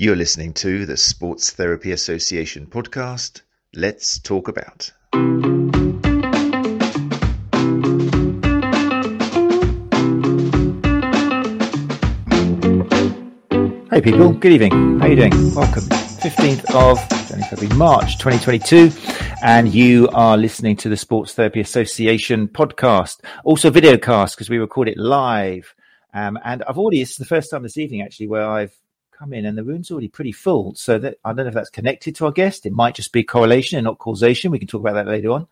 You're listening to the Sports Therapy Association podcast. Let's talk about. Hey people, good evening. How are you doing? Welcome. 15th of February, March 2022, and you are listening to the Sports Therapy Association podcast, also videocast because we record it live. Um, and I've already, it's the first time this evening actually where I've come in and the room's already pretty full. So that I don't know if that's connected to our guest. It might just be correlation and not causation. We can talk about that later on.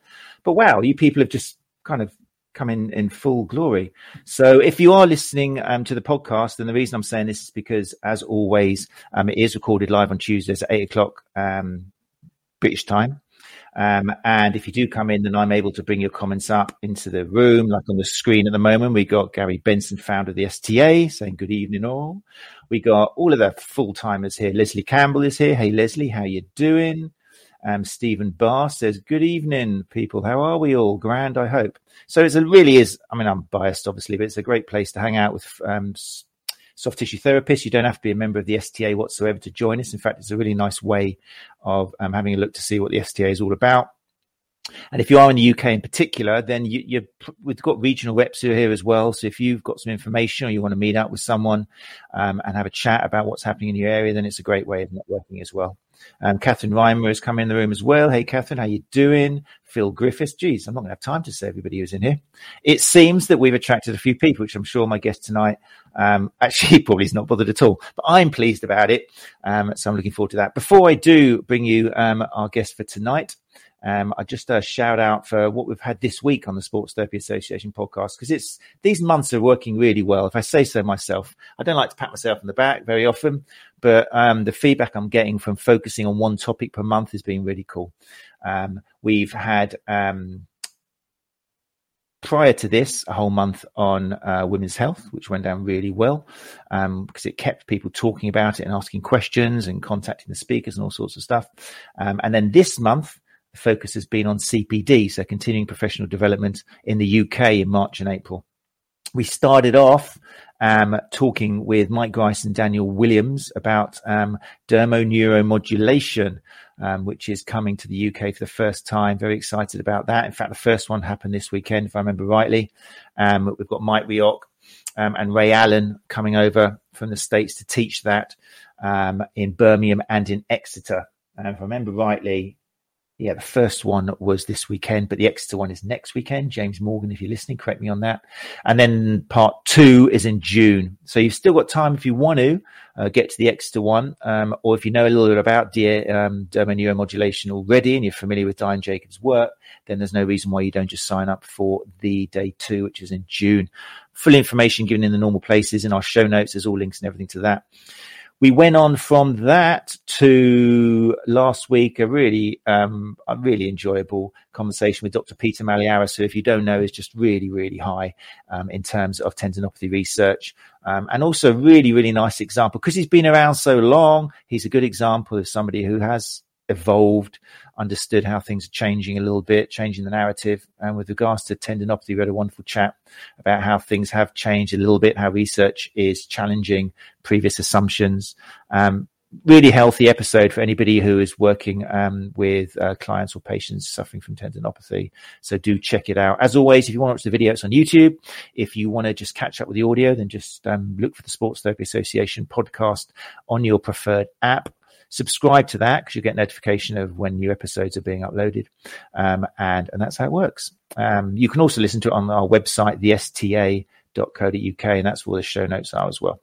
But wow, you people have just kind of come in in full glory. So if you are listening um, to the podcast, and the reason I'm saying this is because, as always, um, it is recorded live on Tuesdays at eight o'clock um, British time. Um, and if you do come in, then I'm able to bring your comments up into the room, like on the screen at the moment. We got Gary Benson, founder of the STA, saying good evening all. We got all of the full timers here. Leslie Campbell is here. Hey Leslie, how you doing? Um, Stephen Barr says, Good evening, people. How are we all? Grand, I hope. So it's a really is, I mean, I'm biased, obviously, but it's a great place to hang out with um, soft tissue therapists. You don't have to be a member of the STA whatsoever to join us. In fact, it's a really nice way of um, having a look to see what the STA is all about. And if you are in the UK in particular, then you, we've got regional reps who are here as well. So if you've got some information or you want to meet up with someone um, and have a chat about what's happening in your area, then it's a great way of networking as well. Um, Catherine Reimer has come in the room as well. Hey, Catherine, how are you doing? Phil Griffiths. Geez, I'm not going to have time to say everybody who's in here. It seems that we've attracted a few people, which I'm sure my guest tonight um, actually probably is not bothered at all. But I'm pleased about it. Um, so I'm looking forward to that. Before I do bring you um, our guest for tonight, um, I just a uh, shout out for what we've had this week on the Sports Therapy Association podcast because it's these months are working really well. If I say so myself, I don't like to pat myself on the back very often, but um, the feedback I'm getting from focusing on one topic per month has been really cool. Um, we've had um, prior to this a whole month on uh, women's health, which went down really well um, because it kept people talking about it and asking questions and contacting the speakers and all sorts of stuff. Um, and then this month the focus has been on CPD, so continuing professional development in the UK in March and April. We started off um, talking with Mike Grice and Daniel Williams about um, dermoneuromodulation, um, which is coming to the UK for the first time. Very excited about that. In fact, the first one happened this weekend, if I remember rightly. Um, we've got Mike Rioch um, and Ray Allen coming over from the States to teach that um, in Birmingham and in Exeter. And if I remember rightly, yeah, the first one was this weekend, but the Exeter one is next weekend. James Morgan, if you're listening, correct me on that. And then part two is in June. So you've still got time if you want to uh, get to the Exeter one, um, or if you know a little bit about dear, um, neuromodulation already and you're familiar with Diane Jacobs' work, then there's no reason why you don't just sign up for the day two, which is in June. Full information given in the normal places in our show notes. There's all links and everything to that we went on from that to last week a really um, a really enjoyable conversation with Dr. Peter Malliaras, who, if you don't know, is just really really high um, in terms of tendinopathy research, um, and also really really nice example because he's been around so long. He's a good example of somebody who has evolved, understood how things are changing a little bit, changing the narrative. And with regards to tendinopathy, we had a wonderful chat about how things have changed a little bit, how research is challenging previous assumptions. Um, really healthy episode for anybody who is working um, with uh, clients or patients suffering from tendinopathy. So do check it out. As always, if you want to watch the video, it's on YouTube. If you want to just catch up with the audio, then just um, look for the Sports Therapy Association podcast on your preferred app subscribe to that because you get notification of when new episodes are being uploaded. Um, and, and that's how it works. Um, you can also listen to it on our website, thesta.co.uk, and that's where the show notes are as well.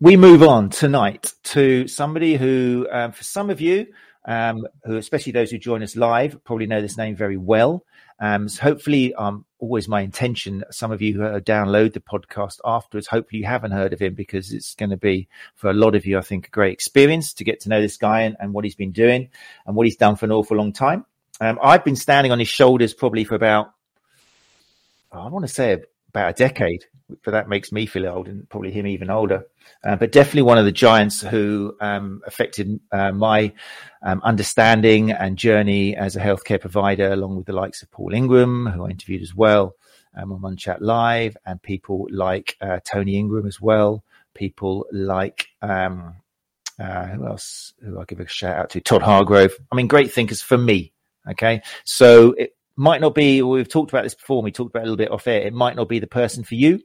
We move on tonight to somebody who, um, for some of you, um, who, especially those who join us live, probably know this name very well. Um, so hopefully, um, always my intention. Some of you who download the podcast afterwards, hopefully you haven't heard of him because it's going to be for a lot of you, I think, a great experience to get to know this guy and, and what he's been doing and what he's done for an awful long time. Um, I've been standing on his shoulders probably for about, I want to say about a decade. But that makes me feel old and probably him even older. Uh, but definitely one of the giants who um, affected uh, my um, understanding and journey as a healthcare provider, along with the likes of Paul Ingraham, who I interviewed as well um, on One Chat Live, and people like uh, Tony Ingram as well, people like um, uh, who else? Who I give a shout out to? Todd Hargrove. I mean, great thinkers for me. Okay, so it might not be. We've talked about this before. We talked about it a little bit off air. It might not be the person for you,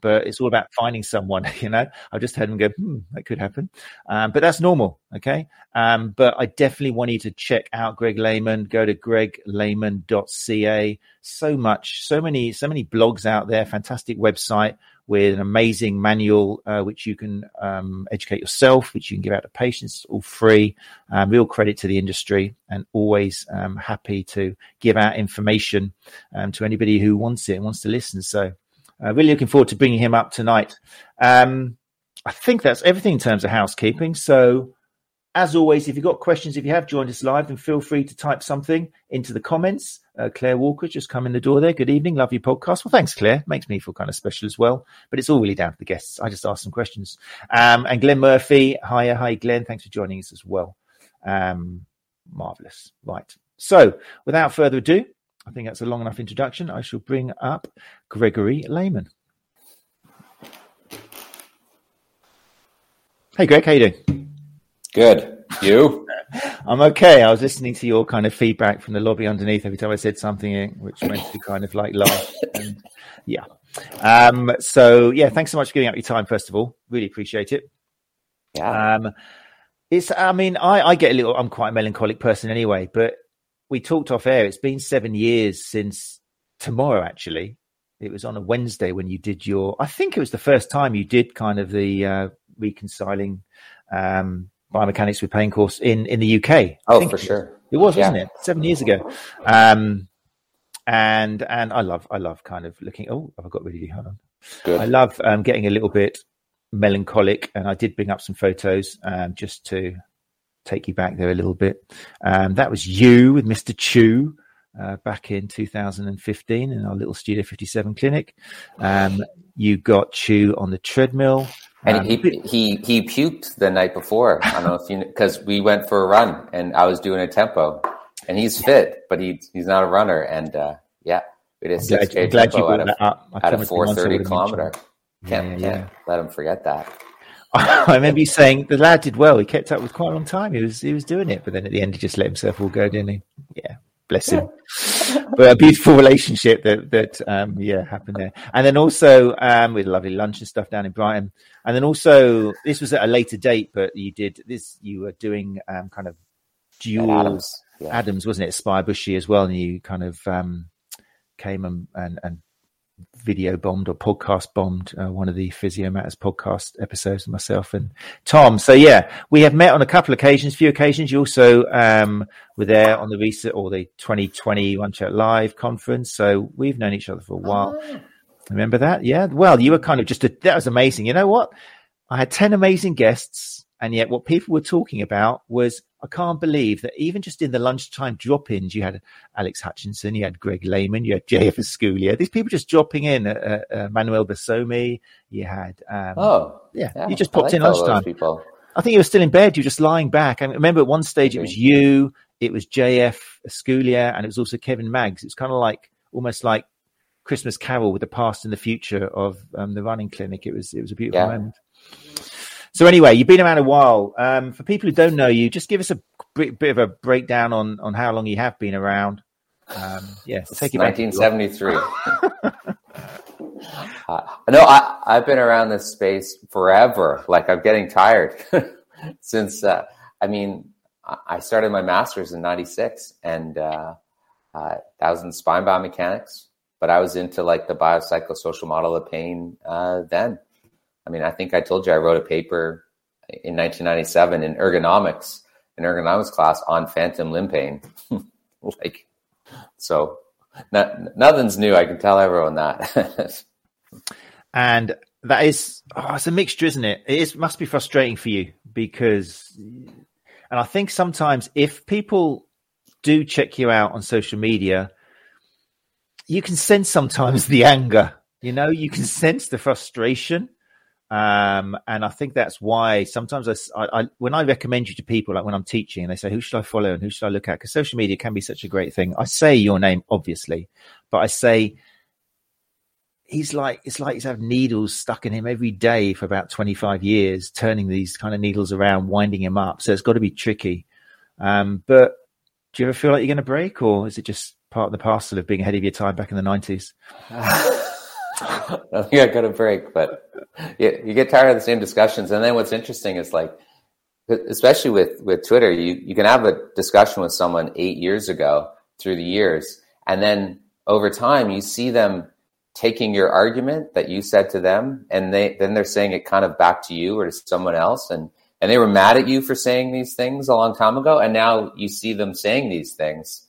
but it's all about finding someone. You know, I've just heard him go, hmm, that could happen, um, but that's normal. Okay, um, but I definitely want you to check out Greg Lehman. Go to greglehman.ca. So much, so many, so many blogs out there. Fantastic website with an amazing manual uh, which you can um, educate yourself, which you can give out to patients, all free. Um, real credit to the industry, and always um, happy to give out information um, to anybody who wants it and wants to listen. So, uh, really looking forward to bringing him up tonight. Um, I think that's everything in terms of housekeeping. So, as always, if you've got questions, if you have joined us live, then feel free to type something into the comments. Uh, Claire Walker just come in the door there. Good evening. Love your podcast. Well, thanks, Claire. Makes me feel kind of special as well. But it's all really down to the guests. I just asked some questions. Um, and Glenn Murphy. Hiya. Hi, Glenn. Thanks for joining us as well. Um, marvelous. Right. So without further ado, I think that's a long enough introduction. I shall bring up Gregory Lehman. Hey, Greg. How you doing? Good. You? I'm okay. I was listening to your kind of feedback from the lobby underneath every time I said something, which meant to kind of like laugh. And yeah. Um, so yeah, thanks so much for giving up your time. First of all, really appreciate it. Yeah. Um, it's. I mean, I, I get a little. I'm quite a melancholic person anyway. But we talked off air. It's been seven years since tomorrow. Actually, it was on a Wednesday when you did your. I think it was the first time you did kind of the uh, reconciling um, biomechanics with pain course in in the UK. Oh, for it sure. It was, Yeah. wasn't it? Seven years ago. Um, and and I love I love kind of looking. Oh, have I got rid of you? Hold on. Good. I love um, getting a little bit melancholic, and I did bring up some photos um, just to take you back there a little bit. Um, that was you with Mr. Chu. Uh, back in 2015 in our little Studio 57 clinic. Um, you got Chu on the treadmill. and Um, he, he he puked the night before. I don't know if you because we went for a run and I was doing a tempo, and he's fit, but he he's not a runner. And uh, yeah, we did a six glad, K I'm glad you tempo at a. At a four thirty kilometer. Can't, Yeah, can't let him forget that. I remember you saying the lad did well. He kept up with quite a long time. He was he was doing it, but then at the end he just let himself all go, didn't he? Yeah, bless him. but a beautiful relationship that that um, yeah happened there, and then also um, with a lovely lunch and stuff down in Brighton, and then also this was at a later date, but you did this. You were doing um, kind of dual Adams. Yeah. Adams, wasn't it? Spy Bushy as well, and you kind of um, came and, and and video bombed or podcast bombed uh, one of the Physio Matters podcast episodes myself and Tom. So yeah, we have met on a couple of occasions, few occasions. You also um, were there on the recent or the 2020 One Chat Live conference. So we've known each other for a while. Oh. Remember that? Yeah. Well, you were kind of just a, that was amazing. You know what? I had 10 amazing guests, and yet what people were talking about was I can't believe that even just in the lunchtime drop ins, you had Alex Hutchinson, you had Greg Lehman, you had JF Esculia, these people just dropping in, uh, uh, Manuel Basomi, you had, um, Oh, yeah, yeah. you just popped like in lunchtime. People. I think you were still in bed. You were just lying back. I remember at one stage it was you, it was JF Esculia, and it was also Kevin Maggs. It was kind of like almost like Christmas Carol with the past and the future of um, the running clinic. It was it was a beautiful Yeah. moment. So anyway, you've been around a while. Um, for people who don't know you, just give us a bit, bit of a breakdown on on how long you have been around. Um, yeah, take it back. 1973. uh, no, I, I've been around this space forever. Like I'm getting tired since. Uh, I mean, I I started my master's in '96, and uh, uh, that was in spine biomechanics. But I was into like the biopsychosocial model of pain uh, then. I mean, I think I told you I wrote a paper in 1997 in ergonomics, an ergonomics class on phantom limb pain. like, so no, nothing's new. I can tell everyone that. and that is oh, it's a mixture isn't it it is, must be frustrating for you because and i think sometimes if people do check you out on social media you can sense sometimes the anger you know you can sense the frustration um, and I think that's why sometimes I, I- I- when I recommend you to people, like when I'm teaching, and they say, "Who should I follow and who should I look at?" Because social media can be such a great thing. I say your name, obviously, but I say he's like it's like he's had needles stuck in him every day for about 25 years turning these kind of needles around winding him up so it's got to be tricky um, but do you ever feel like you're going to break or is it just part of the parcel of being ahead of your time back in the 90s I think I got a break, but you, you get tired of the same discussions. And then what's interesting is like, especially with, with Twitter, you, you can have a discussion with someone eight years ago through the years. And then over time, you see them taking your argument that you said to them and they then they're saying it kind of back to you or to someone else and and they were mad at you for saying these things a long time ago and now you see them saying these things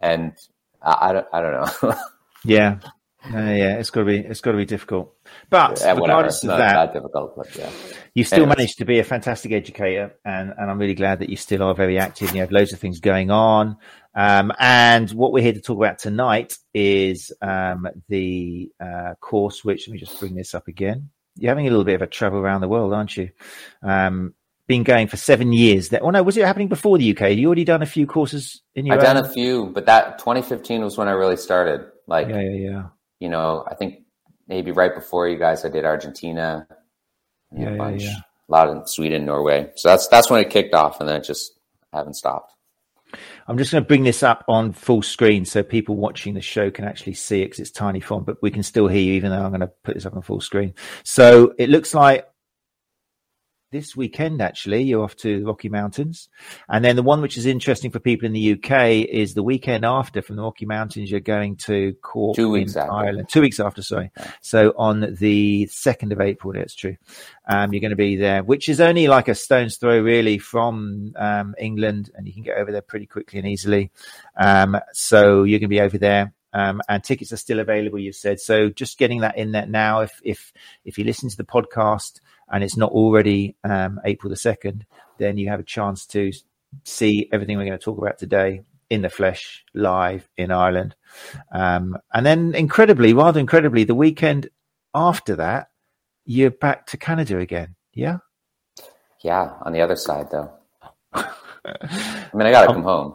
and i, I don't, I don't know yeah uh, yeah it's got to be it's got to be difficult but yeah, regardless of Not that, that difficult but yeah you still Anyways. managed to be a fantastic educator and and i'm really glad that you still are very active and you have loads of things going on um, and what we're here to talk about tonight is um, the uh, course, which let me just bring this up again. You're having a little bit of a travel around the world, aren't you? Um, been going for seven years. That, oh no, was it happening before the UK? You already done a few courses in your? I've own? done a few, but that 2015 was when I really started. Like, yeah, yeah, yeah. You know, I think maybe right before you guys, I did Argentina. Yeah, yeah, yeah. A lot in Sweden, Norway. So that's that's when it kicked off, and then it just haven't stopped. I'm just going to bring this up on full screen so people watching the show can actually see it because it's tiny font, but we can still hear you even though I'm going to put this up on full screen. So it looks like this weekend, actually. You're off to the Rocky Mountains. And then the one which is interesting for people in the UK is the weekend after from the Rocky Mountains, you're going to Cork Two weeks after. Ireland. Two weeks after, sorry. Yeah. So on the 2nd of April, that's true. Um, you're going to be there, which is only like a stone's throw really from um, England and you can get over there pretty quickly and easily. Um, so you're going to be over there. Um, and tickets are still available. You've said so. Just getting that in there now. If if if you listen to the podcast and it's not already um, April the 2nd, then you have a chance to see everything we're going to talk about today in the flesh live in Ireland. Um, and then incredibly, rather incredibly, the weekend after that, you're back to Canada again. Yeah. Yeah. On the other side, though. I mean, I got to um, come home.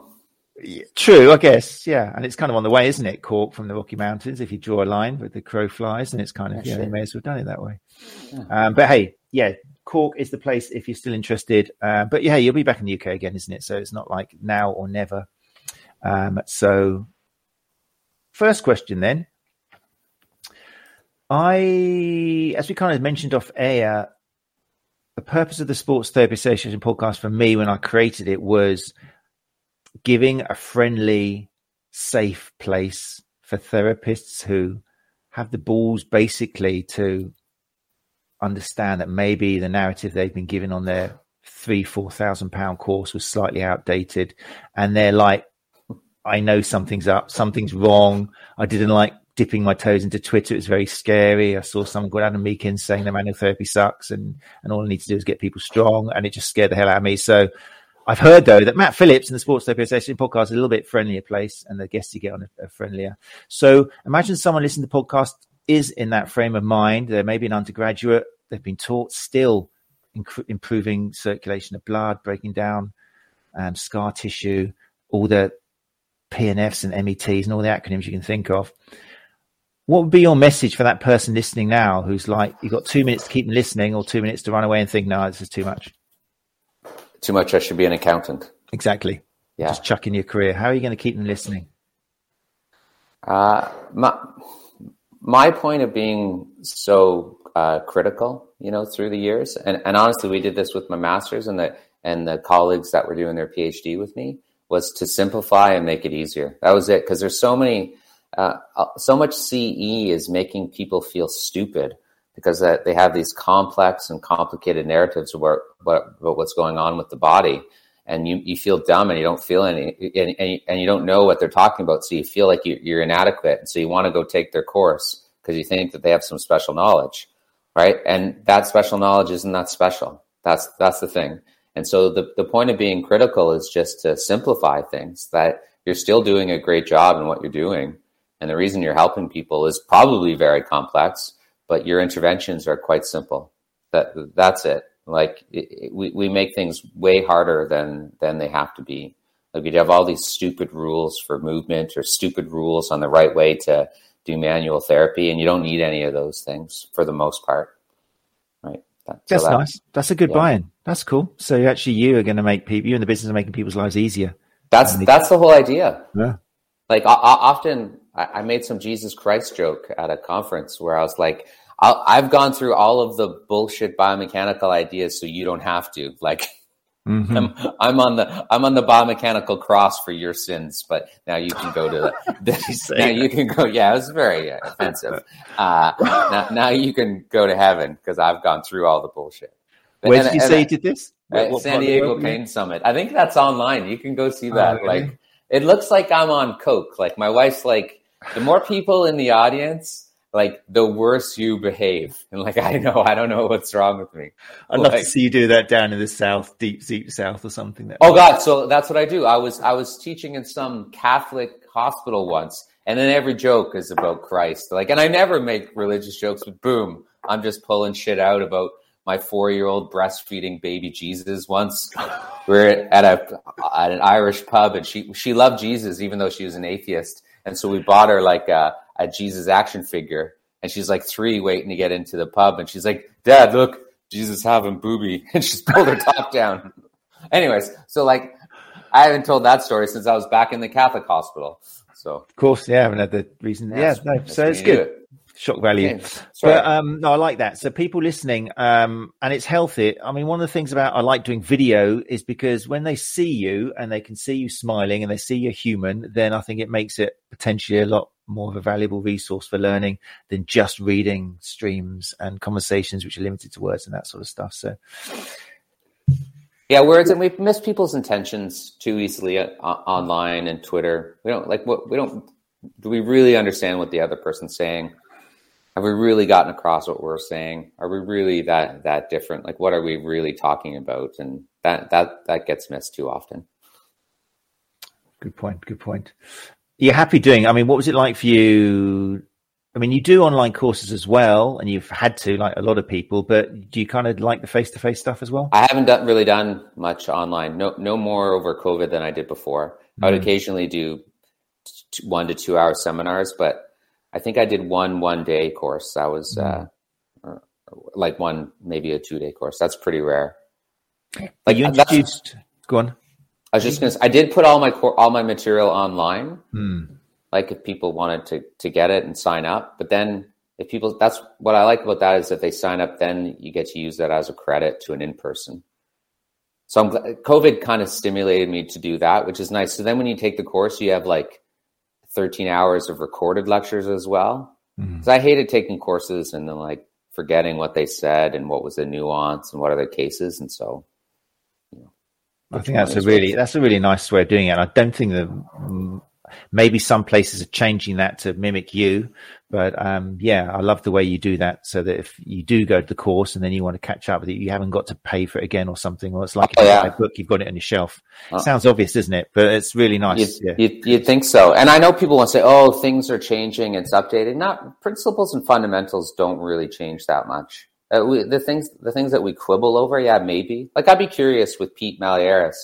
Yeah, true, I guess. Yeah, and it's kind of on the way, isn't it? Cork from the Rocky Mountains. If you draw a line with the crow flies, and it's kind of yeah, they may as well have done it that way. Yeah. Um, but hey, yeah, Cork is the place if you're still interested. Uh, but yeah, you'll be back in the UK again, isn't it? So it's not like now or never. Um, so, first question then. I, as we kind of mentioned off air, the purpose of the Sports Therapy Association podcast for me when I created it was giving a friendly, safe place for therapists who have the balls basically to understand that maybe the narrative they've been given on their three, four thousand pound course was slightly outdated, and they're like, I know something's up, something's wrong. I didn't like dipping my toes into Twitter. It was very scary. I saw someone go Adam Meakins saying the manual therapy sucks and, and all I need to do is get people strong. And it just scared the hell out of me. So I've heard though that Matt Phillips in the Sports Therapy Association podcast is a little bit friendlier place, and the guests you get on are friendlier. So imagine someone listening to the podcast is in that frame of mind. They're maybe an undergraduate. They've been taught still inc- improving circulation of blood, breaking down um, scar tissue, all the PNFs and METs and all the acronyms you can think of. What would be your message for that person listening now who's like, you've got two minutes to keep them listening or two minutes to run away and think, no, this is too much? too much. I should be an accountant. Exactly. Yeah. Just chuck in your career. How are you going to keep them listening? Uh, my, my point of being so uh, critical, you know, through the years, and, and honestly, we did this with my master's and the and the colleagues that were doing their PhD with me was to simplify and make it easier. That was it because there's so many, uh, uh so much CE is making people feel stupid because they have these complex and complicated narratives about, about what's going on with the body and you, you feel dumb and you don't feel any and, and, and you don't know what they're talking about so you feel like you, you're inadequate and so you want to go take their course because you think that they have some special knowledge right and that special knowledge isn't that special that's that's the thing and so the, the point of being critical is just to simplify things that you're still doing a great job in what you're doing and the reason you're helping people is probably very complex but your interventions are quite simple. That that's it. Like it, it, we we make things way harder than than they have to be. Like we have all these stupid rules for movement or stupid rules on the right way to do manual therapy, and you don't need any of those things for the most part. Right. That, that's so nice. That's a good yeah. buy-in. That's cool. So actually, you are going to make people. You in the business of making people's lives easier. That's that's the whole idea. Yeah. Like I, I, often, I, made some Jesus Christ joke at a conference where I was like, i have gone through all of the bullshit biomechanical ideas, so you don't have to. Like, mm-hmm. I'm, I'm, on the I'm on the biomechanical cross for your sins, but now you can go to the, now you can go. Yeah, it was very uh, offensive. Uh, now, now you can go to heaven because I've gone through all the bullshit. But, Where did you say you did this? What San Diego Pain Summit. I think that's online. You can go see that. Oh, really? Like, it looks like I'm on coke. Like my wife's like, the more people in the audience, like the worse you behave. And like, I know, I don't know what's wrong with me. I'd like, love to see you do that down in the south, deep, deep south or something. That oh God. So that's what I do. I was, I was teaching in some Catholic hospital once and then every joke is about Christ. Like, and I never make religious jokes, but boom, I'm just pulling shit out about my four year old breastfeeding baby Jesus once. We are at a at an Irish pub and she she loved Jesus even though she was an atheist. And so we bought her like a, a Jesus action figure. And she's like three waiting to get into the pub. And she's like, Dad, look, Jesus having booby. And she's pulled her top down. Anyways, so like I haven't told that story since I was back in the Catholic hospital. So of course, yeah, I haven't had the reason. Yeah, no, so it's good. It shock value. Okay. But um, no, I like that. So people listening, um, and it's healthy. I mean, one of the things about I like doing video is because when they see you and they can see you smiling and they see you're human, then I think it makes it potentially a lot more of a valuable resource for learning than just reading streams and conversations which are limited to words and that sort of stuff. So. Yeah, words, and we miss people's intentions too easily uh, online and Twitter. We don't like what we don't. Do we really understand what the other person's saying? Have we really gotten across what we're saying? Are we really that that different? Like, what are we really talking about? And that that that gets missed too often. Good point. Good point. You're happy doing. I mean, what was it like for you? I mean, you do online courses as well, and you've had to, like a lot of people. But do you kind of like the face to face stuff as well? I haven't done, really done much online. No, no more over COVID than I did before. Mm. I would mm. occasionally do one to two hour seminars, but I think I did one one day course. I was mm-hmm. uh, like one maybe a two day course. That's pretty rare. Like you introduced. Go on. I was just gonna. Say, I did put all my all my material online. Mm. Like if people wanted to to get it and sign up, but then if people, that's what I like about that is if they sign up, then you get to use that as a credit to an in person. So I'm COVID kind of stimulated me to do that, which is nice. So then when you take the course, you have like 13 hours of recorded lectures as well. Because mm-hmm. I hated taking courses and then like forgetting what they said and what was the nuance and what are the cases. And so, you know, I think that's a really, that's a really nice way of doing it. I don't think that maybe some places are changing that to mimic you but um, yeah i love the way you do that so that if you do go to the course and then you want to catch up with it you haven't got to pay for it again or something or it's like oh, yeah. a book you've got it on your shelf. Oh. sounds obvious isn't it? But it's really nice you'd, yeah. you'd, you'd, think so. And i know people want to say oh things are changing it's updated not principles and fundamentals don't really change that much. Uh, we, the things the things that we quibble over yeah maybe. Like i'd be curious with pete malliaras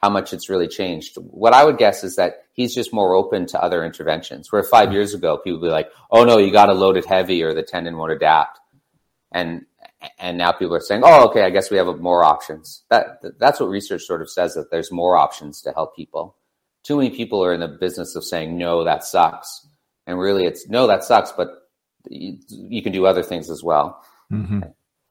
how much it's really changed. What I would guess is that he's just more open to other interventions. Where five years ago, people would be like, "Oh no, you got to load it heavy, or the tendon won't adapt," and and now people are saying, "Oh, okay, I guess we have more options." That that's what research sort of says that there's more options to help people. Too many people are in the business of saying, "No, that sucks," and really, it's no, that sucks, but you, you can do other things as well. Mm-hmm.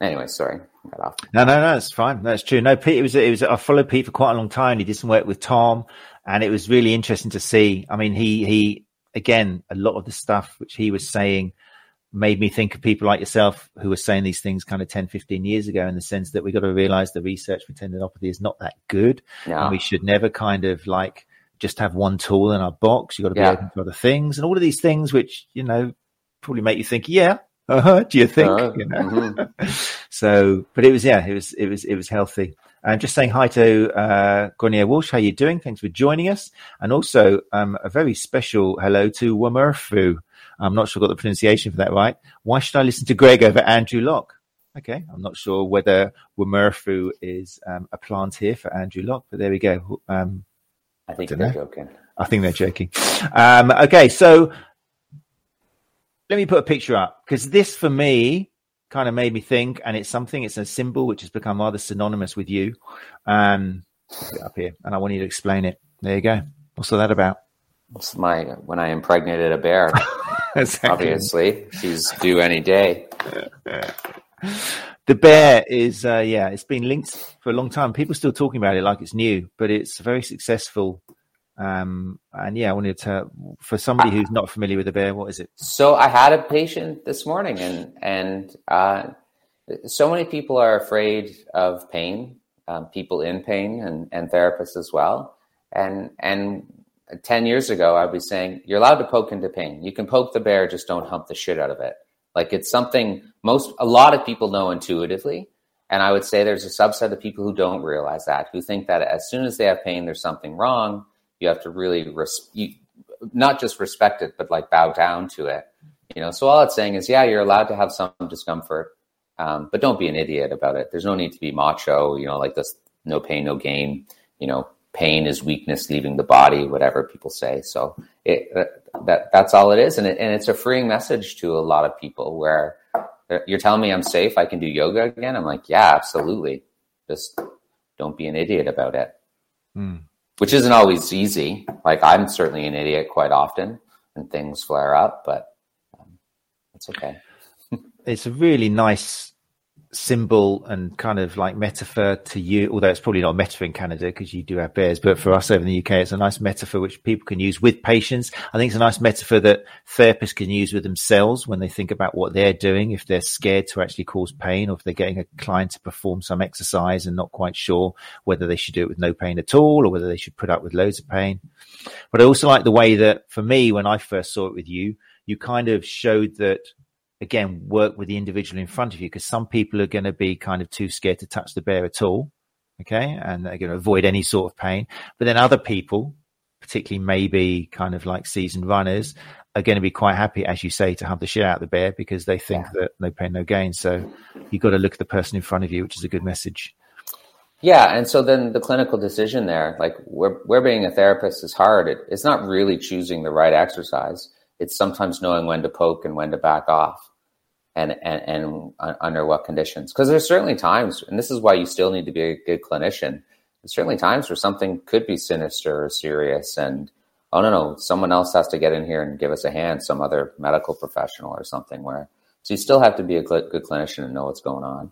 Anyway, sorry, got off. No, no, no, it's fine. That's true. No, Pete, it was, it was, I followed Pete for quite a long time. He did some work with Tom and it was really interesting to see. I mean, he, he, again, a lot of the stuff which he was saying made me think of people like yourself who were saying these things kind of 10, 15 years ago in the sense that we got to realize the research for tendinopathy is not that good. Yeah. And we should never kind of like just have one tool in our box. You've got to be yeah. open to other things and all of these things, which, you know, probably make you think, yeah, uh-huh, do you think? Uh, you know? mm-hmm. so, but it was, yeah, it was, it was, it was healthy. And just saying hi to uh, Gornier Walsh. How you doing? Thanks for joining us. And also um, a very special hello to Wamurfu. I'm not sure I got the pronunciation for that right. Why should I listen to Greg over Andrew Locke? Okay, I'm not sure whether Wamurfu is um, a plant here for Andrew Locke, but there we go. Um, I think I they're know. joking. I think they're joking. Um, okay, so let me put a picture up because this for me kind of made me think, and it's something. It's a symbol which has become rather synonymous with you. Um, up here, and I want you to explain it. There you go. What's all that about? It's my when I impregnated a bear. exactly. Obviously, she's due any day. the bear is, uh, yeah, it's been linked for a long time. People still talking about it like it's new, but it's very successful. Um, and yeah, I wanted to, for somebody who's not familiar with the bear, what is it? So I had a patient this morning, and and uh, so many people are afraid of pain um, people in pain and, and therapists as well. And and ten years ago, I was saying you're allowed to poke into pain. You can poke the bear, just don't hump the shit out of it. Like it's something most a lot of people know intuitively. And I would say there's a subset of people who don't realize that, who think that as soon as they have pain, there's something wrong. You have to really res- you, not just respect it, but like bow down to it. You know, so all it's saying is, yeah, you're allowed to have some discomfort. Um, but don't be an idiot about it. There's no need to be macho, you know, like this no pain, no gain. You know, pain is weakness leaving the body, whatever people say. So it, that that's all it is, and it, and it's a freeing message to a lot of people where you're telling me I'm safe, I can do yoga again. I'm like, yeah, absolutely. Just don't be an idiot about it. Mm. Which isn't always easy. Like I'm certainly an idiot quite often, and things flare up, but um, it's okay. it's a really nice symbol and kind of like metaphor to you, although it's probably not a metaphor in Canada because you do have bears, but for us over in the UK, it's a nice metaphor which people can use with patients. I think it's a nice metaphor that therapists can use with themselves when they think about what they're doing, if they're scared to actually cause pain or if they're getting a client to perform some exercise and not quite sure whether they should do it with no pain at all or whether they should put up with loads of pain. But I also like the way that for me, when I first saw it with you, you kind of showed that again work with the individual in front of you because some people are going to be kind of too scared to touch the bear at all okay? And they're going to avoid any sort of pain. But then other people particularly maybe kind of like seasoned runners are going to be quite happy as you say to have the shit out of the bear because they think yeah. that no pain no gain. So you've got to look at the person in front of you which is a good message. Yeah and so then the clinical decision there like where, where being a therapist is hard. It, it's not really choosing the right exercise. It's sometimes knowing when to poke and when to back off and and, and under what conditions. Because there's certainly times, and this is why you still need to be a good clinician. There's certainly times where something could be sinister or serious, and oh no, no, someone else has to get in here and give us a hand, some other medical professional or something. Where so you still have to be a good, good clinician and know what's going on.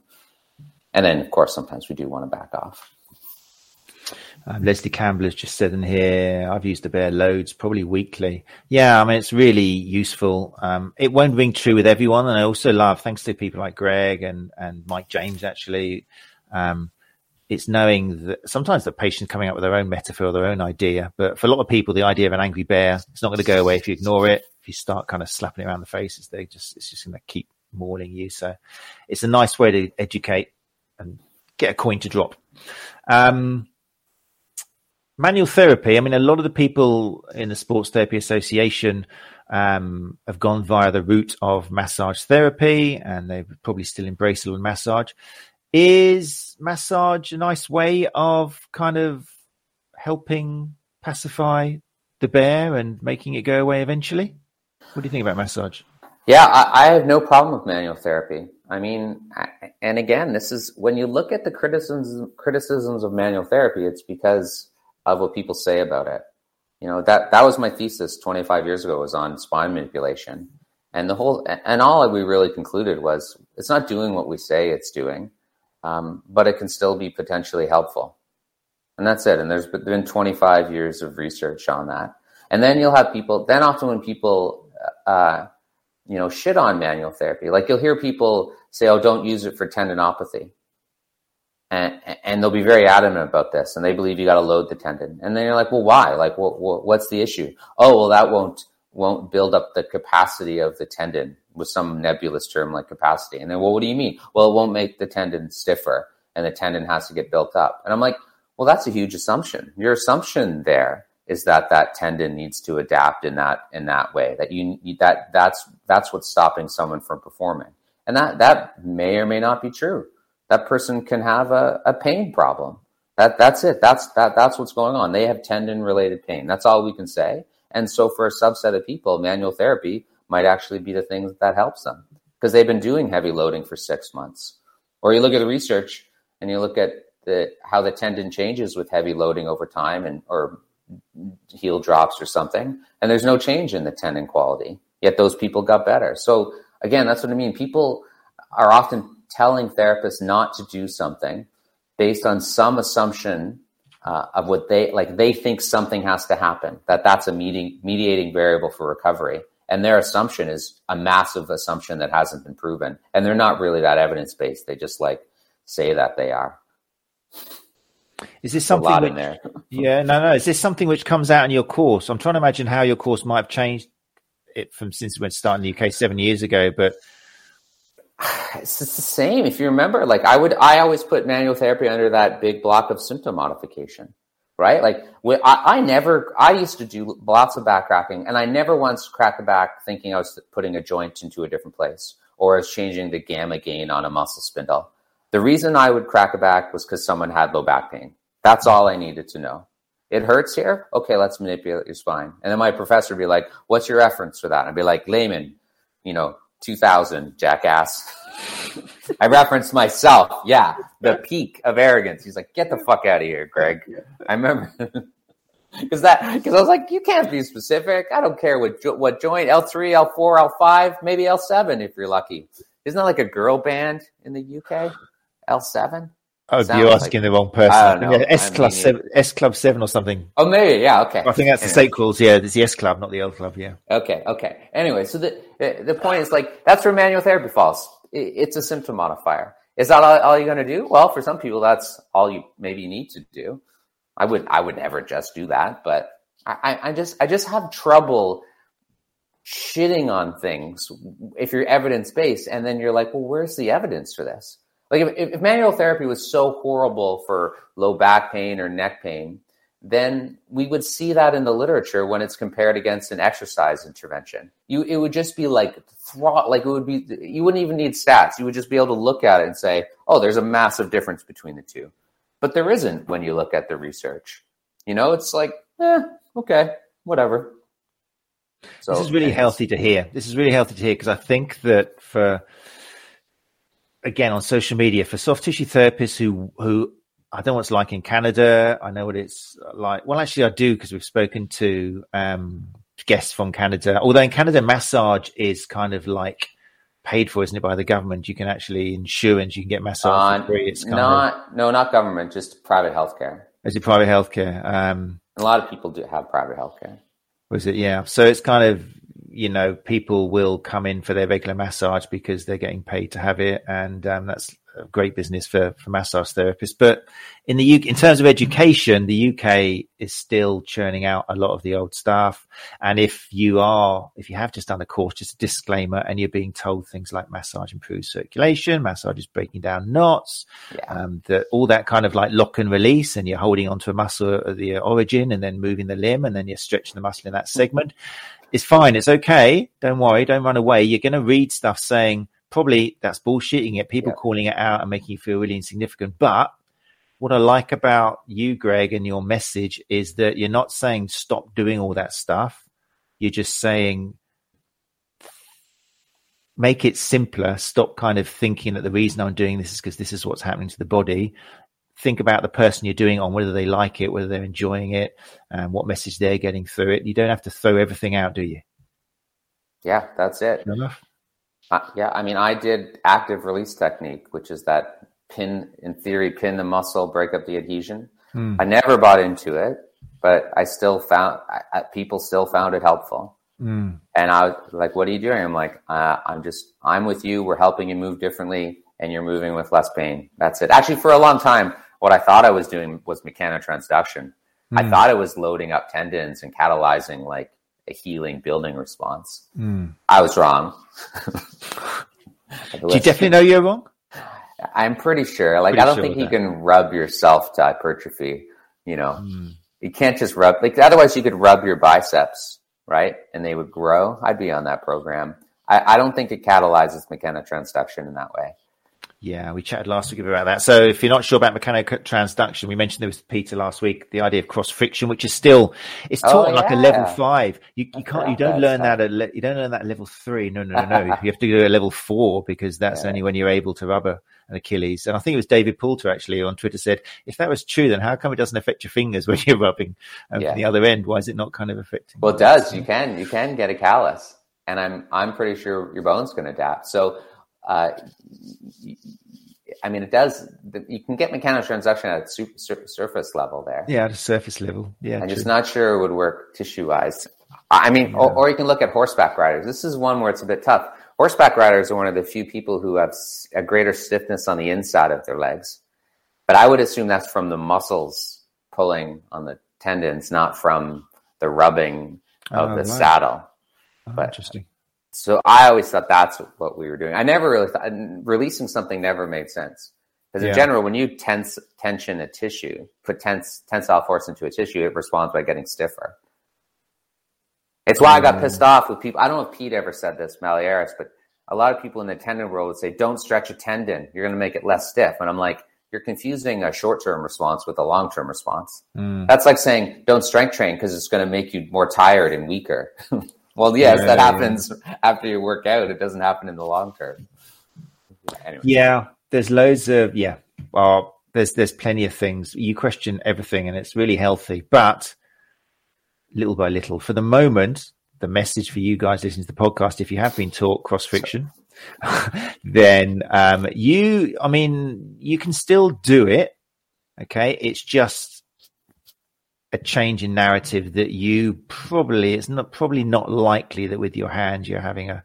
And then, of course, sometimes we do want to back off. Um, Leslie Campbell has just said in here, I've used the bear loads, probably weekly. Yeah, I mean, it's really useful. Um, it won't ring true with everyone. And I also love, thanks to people like Greg and, and Mike James, actually, um, it's knowing that sometimes the patient's coming up with their own metaphor, their own idea. But for a lot of people, the idea of an angry bear, it's not going to go away if you ignore it. If you start kind of slapping it around the faces, they just, it's just going to keep mauling you. So it's a nice way to educate and get a coin to drop. Um, manual therapy. I mean, a lot of the people in the Sports Therapy Association um, have gone via the route of massage therapy, and they probably still embrace a little massage. Is massage a nice way of kind of helping pacify the bear and making it go away eventually? What do you think about massage? Yeah, I, I have no problem with manual therapy. I mean, and again, this is when you look at the criticisms criticisms of manual therapy, it's because of what people say about it. You know, that, that was my thesis 25 years ago was on spine manipulation. And the whole, and all we really concluded was it's not doing what we say it's doing, um, but it can still be potentially helpful. And that's it. And there's been 25 years of research on that. And then you'll have people, then often when people, uh, you know, shit on manual therapy, like you'll hear people say, oh, don't use it for tendinopathy and, and they'll be very adamant about this and they believe you got to load the tendon. And then you're like well why? Like what, what, what's the issue? Oh well that won't won't build up the capacity of the tendon with some nebulous term like capacity. And then well what do you mean? Well it won't make the tendon stiffer and the tendon has to get built up. And i'm like well that's a huge assumption. Your assumption there is that that tendon needs to adapt in that in that way that you that that's that's what's stopping someone from performing. And that that may or may not be true that person can have a, a pain problem. That that's it. That's that that's what's going on. They have tendon related pain. That's all we can say. And so for a subset of people, manual therapy might actually be the thing that helps them because they've been doing heavy loading for six months. Or you look at the research and you look at the how the tendon changes with heavy loading over time and or heel drops or something, and there's no change in the tendon quality. Yet those people got better. So again, that's what I mean. People are often telling therapists not to do something based on some assumption uh, of what they like. They think something has to happen. That that's a meeting, mediating variable for recovery. And their assumption is a massive assumption that hasn't been proven. And they're not really that evidence based. They just like say that they are. Is this something? a which, in there. yeah, no, no. Is this something which comes out in your course? I'm trying to imagine how your course might have changed it from since we went starting in the UK seven years ago. But it's, the same. If you remember, like I would, I always put manual therapy under that big block of symptom modification, right? Like I, I never, I used to do lots of back cracking and I never once cracked a back thinking I was putting a joint into a different place or as changing the gamma gain on a muscle spindle. The reason I would crack a back was because someone had low back pain. That's all I needed to know. It hurts here. Okay, let's manipulate your spine. And then my professor would be like, "What's your reference for that?" And I'd be like, "Lehman, you know, 2000, jackass." I referenced myself. Yeah, the peak of arrogance. He's like, "Get the fuck out of here, Greg." I remember because that because I was like, "You can't be specific. I don't care what what joint L three, L four, L five, maybe L seven if you're lucky." Isn't that like a girl band in the UK? L seven. Oh, Sounds you're asking like- the wrong person. I don't know. Yeah, S Club seven, S Club seven or something. Oh, maybe yeah. Okay. I think that's the Anyway. sequels. Yeah, it's the S Club, not the L Club. Yeah. Okay, okay. Anyway, so the the the point is like that's where manual therapy falls. It's a symptom modifier. Is that all, all you're going to do? Well, for some people, that's all you maybe need to do. I would I would never just do that, but I, I, I just I just have trouble shitting on things if you're evidence based, and then you're like, well, where's the evidence for this? Like if, if manual therapy was so horrible for low back pain or neck pain, then we would see that in the literature when it's compared against an exercise intervention. You, it would just be like, thro- like it would be, you wouldn't even need stats. You would just be able to look at it and say, oh, there's a massive difference between the two. But there isn't when you look at the research. You know, it's like, eh, okay, whatever. So this is really healthy to hear. This is really healthy to hear because I think that for again on social media for soft tissue therapists who who I don't know what it's like in Canada. I know what it's like. Well, actually, I do because we've spoken to um, guests from Canada. Although in Canada, massage is kind of like paid for, isn't it, by the government? You can actually insurance. You can get massage Uh, for free. It's not, no, not government, just private healthcare. of is it private healthcare? Um, A lot of people do have private healthcare. Was it? Yeah. So it's kind of, you know, people will come in for their regular massage because they're getting paid to have it. And um, that's a great business for, for massage therapists. But in the UK, in terms of education, the UK is still churning out a lot of the old stuff. And if you are, if you have just done a course, just a disclaimer, and you're being told things like massage improves circulation, massage is breaking down knots, Yeah. um, that all that kind of like lock and release, and you're holding onto a muscle at the origin and then moving the limb, and then you're stretching the muscle in that segment. It's fine. It's okay. Don't worry. Don't run away. You're going to read stuff saying probably that's bullshit. You can get people Yeah. calling it out and making you feel really insignificant. But what I like about you, Greg, and your message is that you're not saying stop doing all that stuff. You're just saying make it simpler. Stop kind of thinking that the reason I'm doing this is because this is what's happening to the body. Think about the person you're doing on, whether they like it, whether they're enjoying it, and what message they're getting through it. You don't have to throw everything out, do you? Yeah, that's it. Fair enough. Uh, yeah, I mean, I did active release technique, which is that pin, in theory, pin the muscle, break up the adhesion. Hmm. I never bought into it, but I still found I, people still found it helpful. Mm. And I was like, "What are you doing?" I'm like, uh, "I'm just I'm with you. We're helping you move differently, and you're moving with less pain. That's it." Actually, for a long time, what I thought I was doing was mechanotransduction. I Mm. thought it was loading up tendons and catalyzing like a healing building response. Mm. I was wrong. Do you definitely know you're wrong? I'm pretty sure. Like, Pretty I don't sure think you can rub yourself to hypertrophy. You know, Mm. you can't just rub. Like, otherwise, you could rub your biceps, right, and they would grow. I'd be on that program. I, I don't think it catalyzes mechanotransduction in that way. Yeah, we chatted last week about that. So if you're not sure about mechanical transduction, we mentioned there was Peter last week, the idea of cross friction, which is still, it's Oh, taught like a level five. You, you can't, you don't learn stuff. that at, le- you don't learn that at level three. No, no, no, no. you have to do a level four because that's Yeah. only when you're able to rubber an Achilles. And I think it was David Poulter actually on Twitter said, if that was true, then how come it doesn't affect your fingers when you're rubbing um, Yeah. the other end? Why is it not kind of affecting? Well, it does. You can you can get a callus, and I'm I'm pretty sure your bone's going to adapt. So, uh, I mean, it does. You can get mechanical transduction at a sur- surface level there. Yeah, at a surface level. Yeah. I'm true. just not sure it would work tissue wise. I mean, or, or you can look at horseback riders. This is one where it's a bit tough. Horseback riders are one of the few people who have a greater stiffness on the inside of their legs. But I would assume that's from the muscles pulling on the tendons, not from the rubbing of Oh, the right. saddle. Oh, but- interesting. So I always thought that's what we were doing. I never really thought releasing something never made sense because in Yeah. general, when you tense tension a tissue, put tense tensile force into a tissue, it responds by getting stiffer. It's why I got Mm. pissed off with people. I don't know if Pete ever said this, Malliaras, but a lot of people in the tendon world would say, "Don't stretch a tendon; you're going to make it less stiff." And I'm like, "You're confusing a short-term response with a long-term response." Mm. That's like saying, "Don't strength train because it's going to make you more tired and weaker." well, yes, Yeah, that happens after you work out. It doesn't happen in the long term. Anyway, Yeah, there's loads of yeah. Well, there's there's plenty of things. You question everything, and it's really healthy. But little by little, for the moment, the message for you guys listening to the podcast, if you have been taught cross friction, then um, you, I mean, you can still do it. Okay, it's just a change in narrative that you probably it's not probably not likely that with your hand you're having a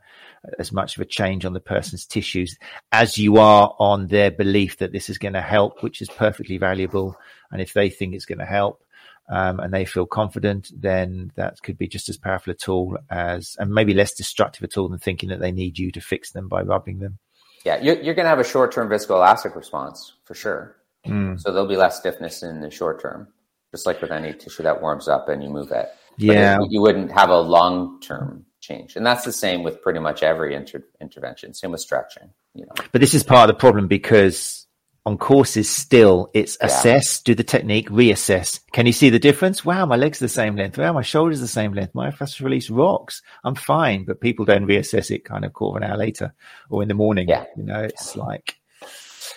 as much of a change on the person's tissues as you are on their belief that this is going to help, which is perfectly valuable. And if they think it's going to help um, and they feel confident, then that could be just as powerful a tool as, and maybe less destructive at all than thinking that they need you to fix them by rubbing them. yeah, you're, you're going to have a short-term viscoelastic response for sure. Mm. So there'll be less stiffness in the short term, just like with any tissue that warms up and you move it. Yeah. you wouldn't have a long-term change, and that's the same with pretty much every inter- intervention. Same with stretching. You know, But this is part of the problem because on courses still it's Yeah. assess, do the technique, reassess. Can you see the difference? Wow, my legs are the same length. Wow, my shoulders are the same length. My fascial release rocks. I'm fine. But people don't reassess it kind of quarter of an hour later or in the morning. Yeah. You know, it's like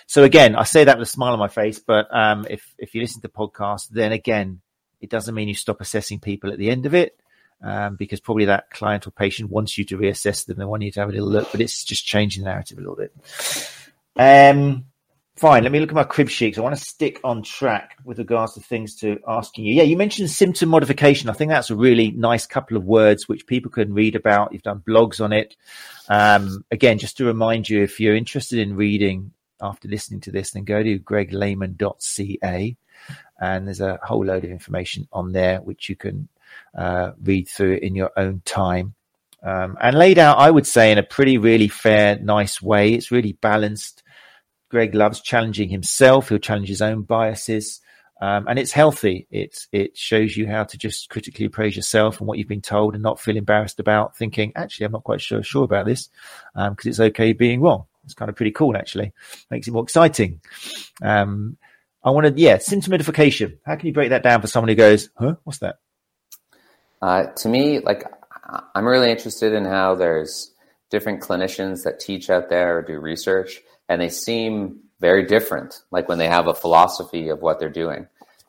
so again, I say that with a smile on my face, but um if if you listen to the podcast, then again, it doesn't mean you stop assessing people at the end of it. Um, because probably that client or patient wants you to reassess them. They want you to have a little look, but it's just changing the narrative a little bit. Um, fine. Let me look at my crib sheets. I want to stick on track with regards to things to asking you. Yeah, you mentioned symptom modification. I think that's a really nice couple of words which people can read about. You've done blogs on it. Um, again, just to remind you, if you're interested in reading after listening to this, then go to greglehman.ca and there's a whole load of information on there which you can uh, read through in your own time. Um, and laid out, I would say, in a pretty, really fair, nice way. It's really balanced. Greg loves challenging himself. He'll challenge his own biases. Um, and it's healthy. It it shows you how to just critically appraise yourself and what you've been told, and not feel embarrassed about thinking, actually, I'm not quite sure sure about this, because it's okay being wrong. It's kind of pretty cool, actually. Makes it more exciting. Um, I want to, yeah, symptom identification. How can you break that down for someone who goes, huh, what's that? uh, to me, like I'm really interested in how there's different clinicians that teach out there or do research, and they seem very different. Like when they have a philosophy of what they're doing,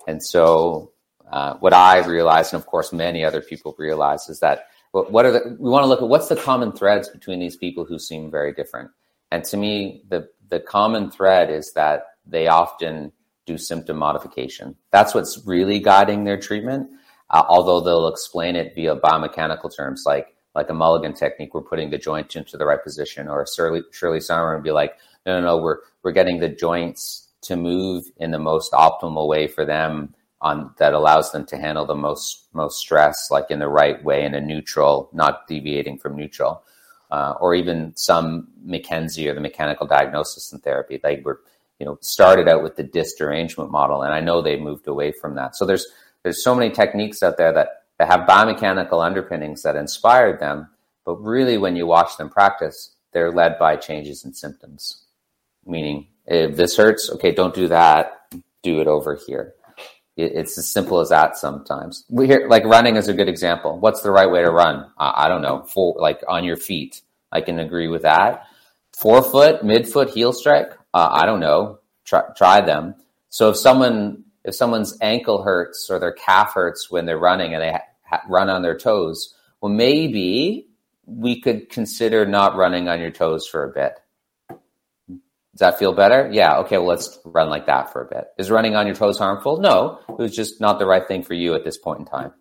and so uh, what I realized, and of course many other people realize, is that what are the, we want to look at what's the common threads between these people who seem very different. And to me, the the common thread is that they often do symptom modification. That's what's really guiding their treatment. Uh, although they'll explain it via biomechanical terms like like a Mulligan technique, we're putting the joint into the right position, or Shirley, Shirley Sahrmann would be like, no, no, no, we're we're getting the joints to move in the most optimal way for them on that allows them to handle the most most stress, like in the right way in a neutral, not deviating from neutral. Uh, or even some McKenzie or the mechanical diagnosis and therapy. They were, you know, started out with the disc derangement model, and I know they moved away from that. So there's there's so many techniques out there that, that have biomechanical underpinnings that inspired them, but really when you watch them practice, they're led by changes in symptoms. meaning if this hurts, okay, don't do that. Do it over here. It, it's as simple as that. Sometimes we hear like running is a good example. What's the right way to run? I, I don't know. For like on your feet, I can agree with that. Forefoot, midfoot, heel strike. Uh, I don't know. Try, try them. So if someone if someone's ankle hurts or their calf hurts when they're running and they ha- run on their toes, well, maybe we could consider not running on your toes for a bit. Does that feel better? Yeah. Okay. Well, let's run like that for a bit. Is running on your toes harmful? No. It was just not the right thing for you at this point in time.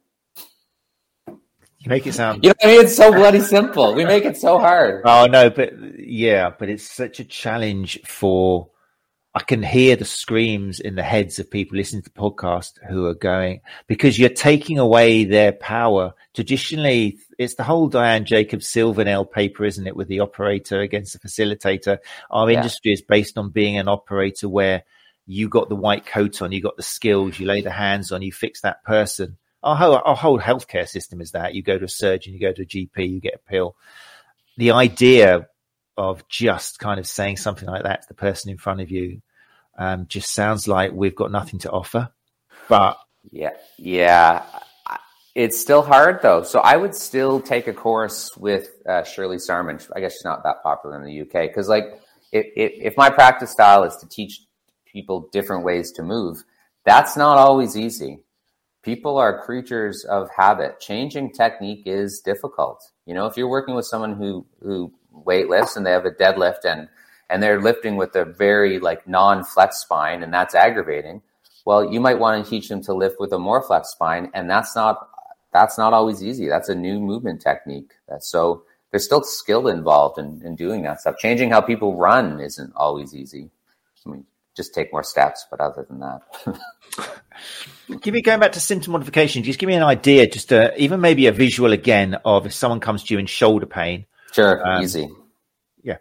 You make it sound. You know I mean? It's so bloody simple. We make it so hard. Oh no, but yeah, but it's such a challenge for I can hear the screams in the heads of people listening to the podcast who are going because you're taking away their power. Traditionally, it's the whole Diane Jacobs Silvernail paper, isn't it? With the operator against the facilitator. Our yeah. industry is based on being an operator where you got the white coat on, you got the skills, you lay the hands on, you fix that person. Our whole, our whole healthcare system is that you go to a surgeon, you go to a GP, you get a pill. The idea of just kind of saying something like that to the person in front of you um, just sounds like we've got nothing to offer. But yeah, yeah, it's still hard though. So I would still take a course with uh, Shirley Sahrmann. I guess she's not that popular in the UK because, like, if, if my practice style is to teach people different ways to move, that's not always easy. People are creatures of habit. Changing technique is difficult. You know, if you're working with someone who who weightlifts and they have a deadlift and and they're lifting with a very like non-flex spine and that's aggravating. Well you might want to teach them to lift with a more flex spine and that's not that's not always easy. That's a new movement technique. So there's still skill involved in, in doing that stuff. Changing how people run isn't always easy. I mean just take more steps but other than that. Give me going back to symptom modification just give me an idea just a, even maybe a visual again of if someone comes to you in shoulder pain sure um, easy yeah,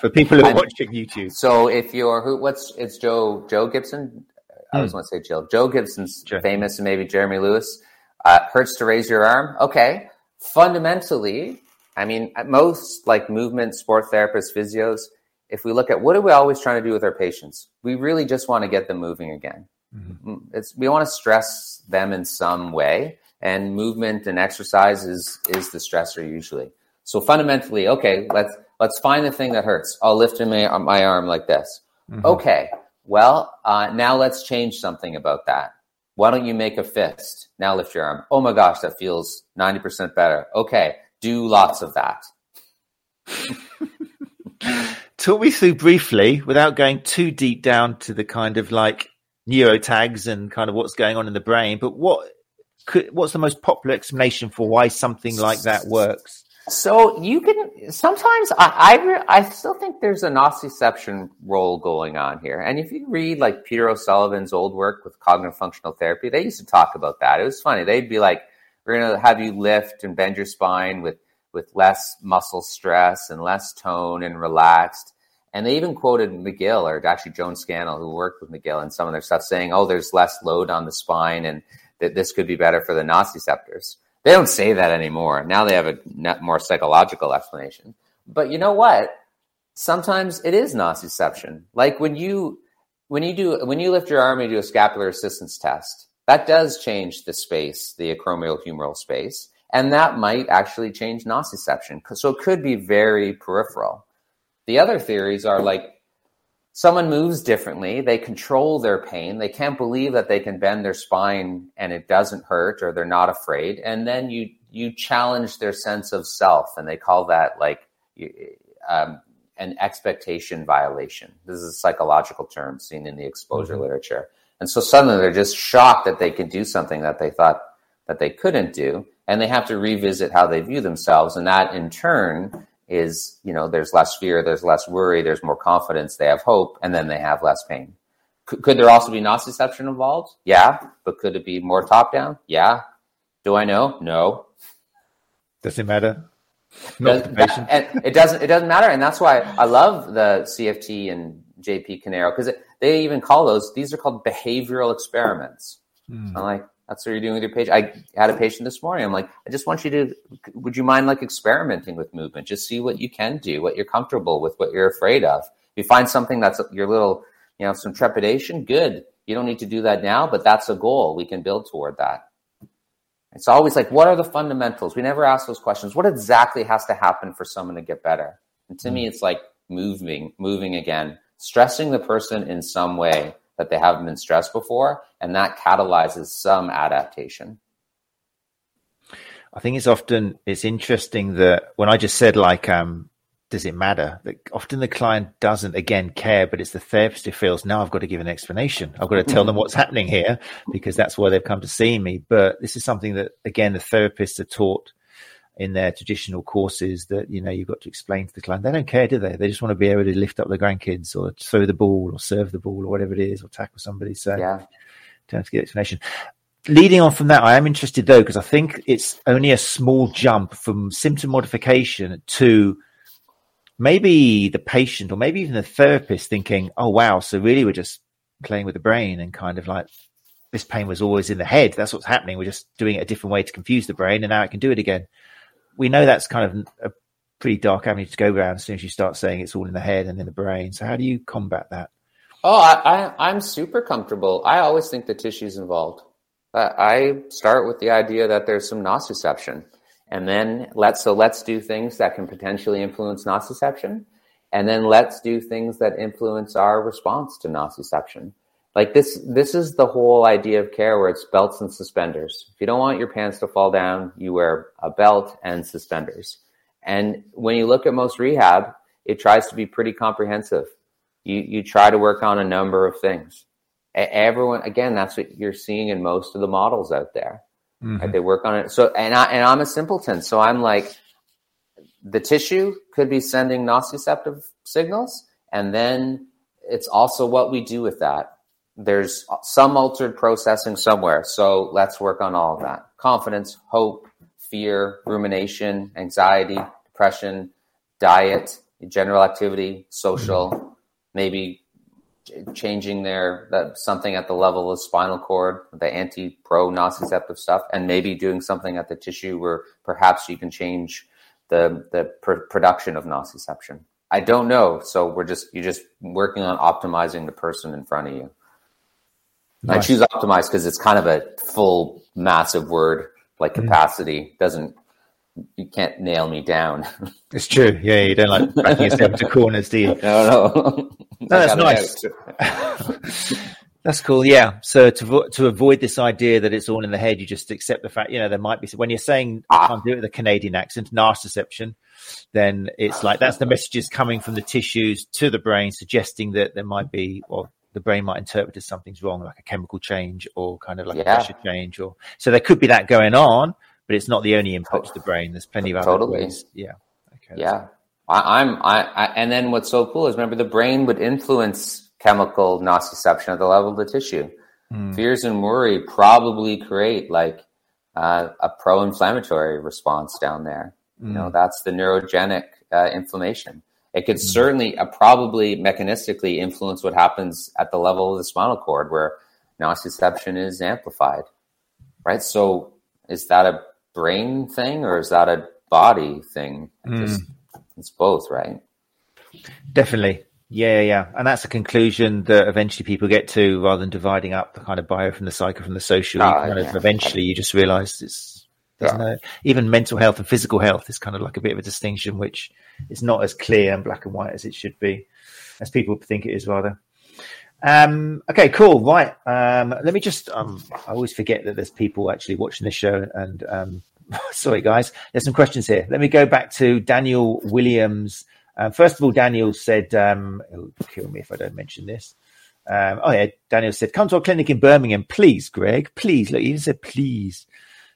for people who are watching YouTube. So if you're who, what's it's Joe Joe Gibson. I always hmm. want to say Jill. Joe Gibson's Joe. famous, and maybe Jeremy Lewis. Uh, hurts to raise your arm. Okay, fundamentally, I mean, most like movement sport therapists, physios. If we look at what are we always trying to do with our patients, we really just want to get them moving again. Mm-hmm. Mm, it's we want to stress them in some way, and movement and exercise is is the stressor usually. So fundamentally, okay, let's let's find the thing that hurts. I'll lift my, my arm like this. Mm-hmm. Okay, well, uh, now let's change something about that. Why don't you make a fist? Now lift your arm. Oh my gosh, that feels 90% better. Okay, do lots of that. Talk me through briefly, without going too deep down to the kind of like neurotags and kind of what's going on in the brain, but what could, what's the most popular explanation for why something like that works? So you can sometimes I, I, I still think there's a nociception role going on here. And if you read like Peter O'Sullivan's old work with cognitive functional therapy, they used to talk about that. It was funny. They'd be like, "We're going to have you lift and bend your spine with with less muscle stress and less tone and relaxed." And they even quoted McGill or actually Joan Scannell, who worked with McGill and some of their stuff, saying, "Oh, there's less load on the spine, and that this could be better for the nociceptors." They don't say that anymore. Now they have a more psychological explanation. But you know what? Sometimes it is nociception. Like when you when you do when you lift your arm and do a scapular assistance test, that does change the space, the acromial humeral space, and that might actually change nociception. So it could be very peripheral. The other theories are like someone moves differently, they control their pain, they can't believe that they can bend their spine and it doesn't hurt or they're not afraid, and then you you challenge their sense of self, and they call that like um, an expectation violation. This is a psychological term seen in the exposure mm-hmm. literature. And so suddenly they're just shocked that they can do something that they thought that they couldn't do, and they have to revisit how they view themselves, and that in turn is you know there's less fear there's less worry there's more confidence they have hope and then they have less pain. Could, could there also be nociception involved? Yeah but could it be more top down yeah. Do i know? No. Does it matter? Does, that, it doesn't it doesn't matter and that's why i love the cft and jp Caneiro because they even call those these are called behavioral experiments. Hmm. i'm like that's what you're doing with your patient. I had a patient this morning. I'm like, I just want you to, would you mind like experimenting with movement? Just see what you can do, what you're comfortable with, what you're afraid of. If you find something that's your little, you know, some trepidation, good. You don't need to do that now, but that's a goal. We can build toward that. It's always like, what are the fundamentals? We never ask those questions. What exactly has to happen for someone to get better? And to mm. me, it's like moving, moving again, stressing the person in some way that they haven't been stressed before, and that catalyzes some adaptation. I think it's often it's interesting that when I just said like um does it matter? That often the client doesn't again care, but it's the therapist who feels now I've got to give an explanation. I've got to tell them what's happening here because that's why they've come to see me. But this is something that again the therapists are taught in their traditional courses that you know you've got to explain to the client. They don't care, do they? They just want to be able to lift up the grandkids or throw the ball or serve the ball or whatever it is or tackle somebody. So yeah. don't have to get explanation. Leading on from that, I am interested though because I think it's only a small jump from symptom modification to maybe the patient or maybe even the therapist thinking, "Oh wow, so really we're just playing with the brain and kind of like this pain was always in the head. That's what's happening. We're just doing it a different way to confuse the brain, and now it can do it again." We know that's kind of a pretty dark avenue to go around as soon as you start saying it's all in the head and in the brain. So how do you combat that? Oh, I, I, am super comfortable. I always think the tissue's involved. Uh, I start with the idea that there's some nociception, and then let's so let's do things that can potentially influence nociception, and then let's do things that influence our response to nociception. Like this, this is the whole idea of care where it's belts and suspenders. If you don't want your pants to fall down, you wear a belt and suspenders. And when you look at most rehab, it tries to be pretty comprehensive. You, you try to work on a number of things. Everyone, again, that's what you're seeing in most of the models out there. Mm-hmm. Right? They work on it. So, and I, and I'm a simpleton. So I'm like, the tissue could be sending nociceptive signals. And then it's also what we do with that there's some altered processing somewhere. So let's work on all of that. Confidence, hope, fear, rumination, anxiety, depression, diet, general activity, social, maybe changing their that something at the level of spinal cord, the anti pro nociceptive stuff, and maybe doing something at the tissue where perhaps you can change the the pr- production of nociception. I don't know. So we're just you're just working on optimizing the person in front of you. Nice. I choose optimize because it's kind of a full, massive word like mm. capacity. Doesn't you can't nail me down. It's true. Yeah, you don't like backing yourself into corners, do you? No, no. no that's nice. that's cool. Yeah. So to to avoid this idea that it's all in the head, you just accept the fact. You know, there might be when you're saying ah. I can't do it with a Canadian accent, nociception. Then it's like that's the messages coming from the tissues to the brain, suggesting that there might be, or the brain might interpret as something's wrong, like a chemical change or kind of like yeah. a pressure change, or so there could be that going on, but it's not the only input to the brain. There's plenty of other totally. ways. Yeah. Okay, yeah. I, am I, I, and then what's so cool is remember the brain would influence chemical nociception at the level of the tissue. Mm. Fears and worry probably create like uh, a pro-inflammatory response down there. Mm. You know, hmm. that's the neurogenic uh, inflammation. It could mm-hmm. certainly uh, probably mechanistically influence what happens at the level of the spinal cord where nociception is amplified, right? So is that a brain thing or is that a body thing? Mm. it's both, right? Definitely. Yeah, yeah. And that's a conclusion that eventually people get to rather than dividing up the kind of bio from the psycho from the social. Oh, kind yeah. of eventually you just realize it's there's yeah. no even mental health and physical health is kind of like a bit of a distinction, which is not as clear and black and white as it should be, as people think it is rather. Um, okay, cool. Right. Um, let me just, um, I always forget that there's people actually watching this show and, um, sorry guys, there's some questions here. Let me go back to Daniel Williams. Uh, first of all, Daniel said, um, it'll kill me if I don't mention this. Um, oh yeah, Daniel said, come to our clinic in Birmingham, please, Greg, please. Look, he even said, please.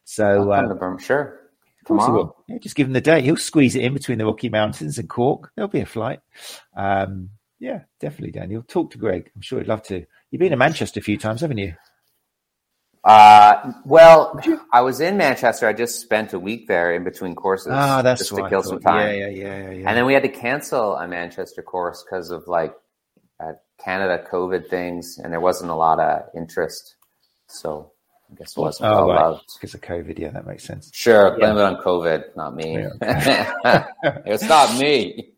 So, uh, sure. Tomorrow. Yeah, just give him the date. He'll squeeze it in between the Rocky Mountains and Cork. There'll be a flight. Um, yeah, definitely, Daniel. Talk to Greg. I'm sure he'd love to. You've been to Manchester a few times, haven't you? Uh, well, I was in Manchester. I just spent a week there in between courses. Ah, that's just to kill some time. Yeah, yeah, yeah, yeah, And then we had to cancel a Manchester course because of like uh, Canada COVID things, and there wasn't a lot of interest. So I guess wasn't oh, well right. because of COVID. Yeah, that makes sense. Sure, blame yeah. it on COVID, not me. Yeah. it's not me.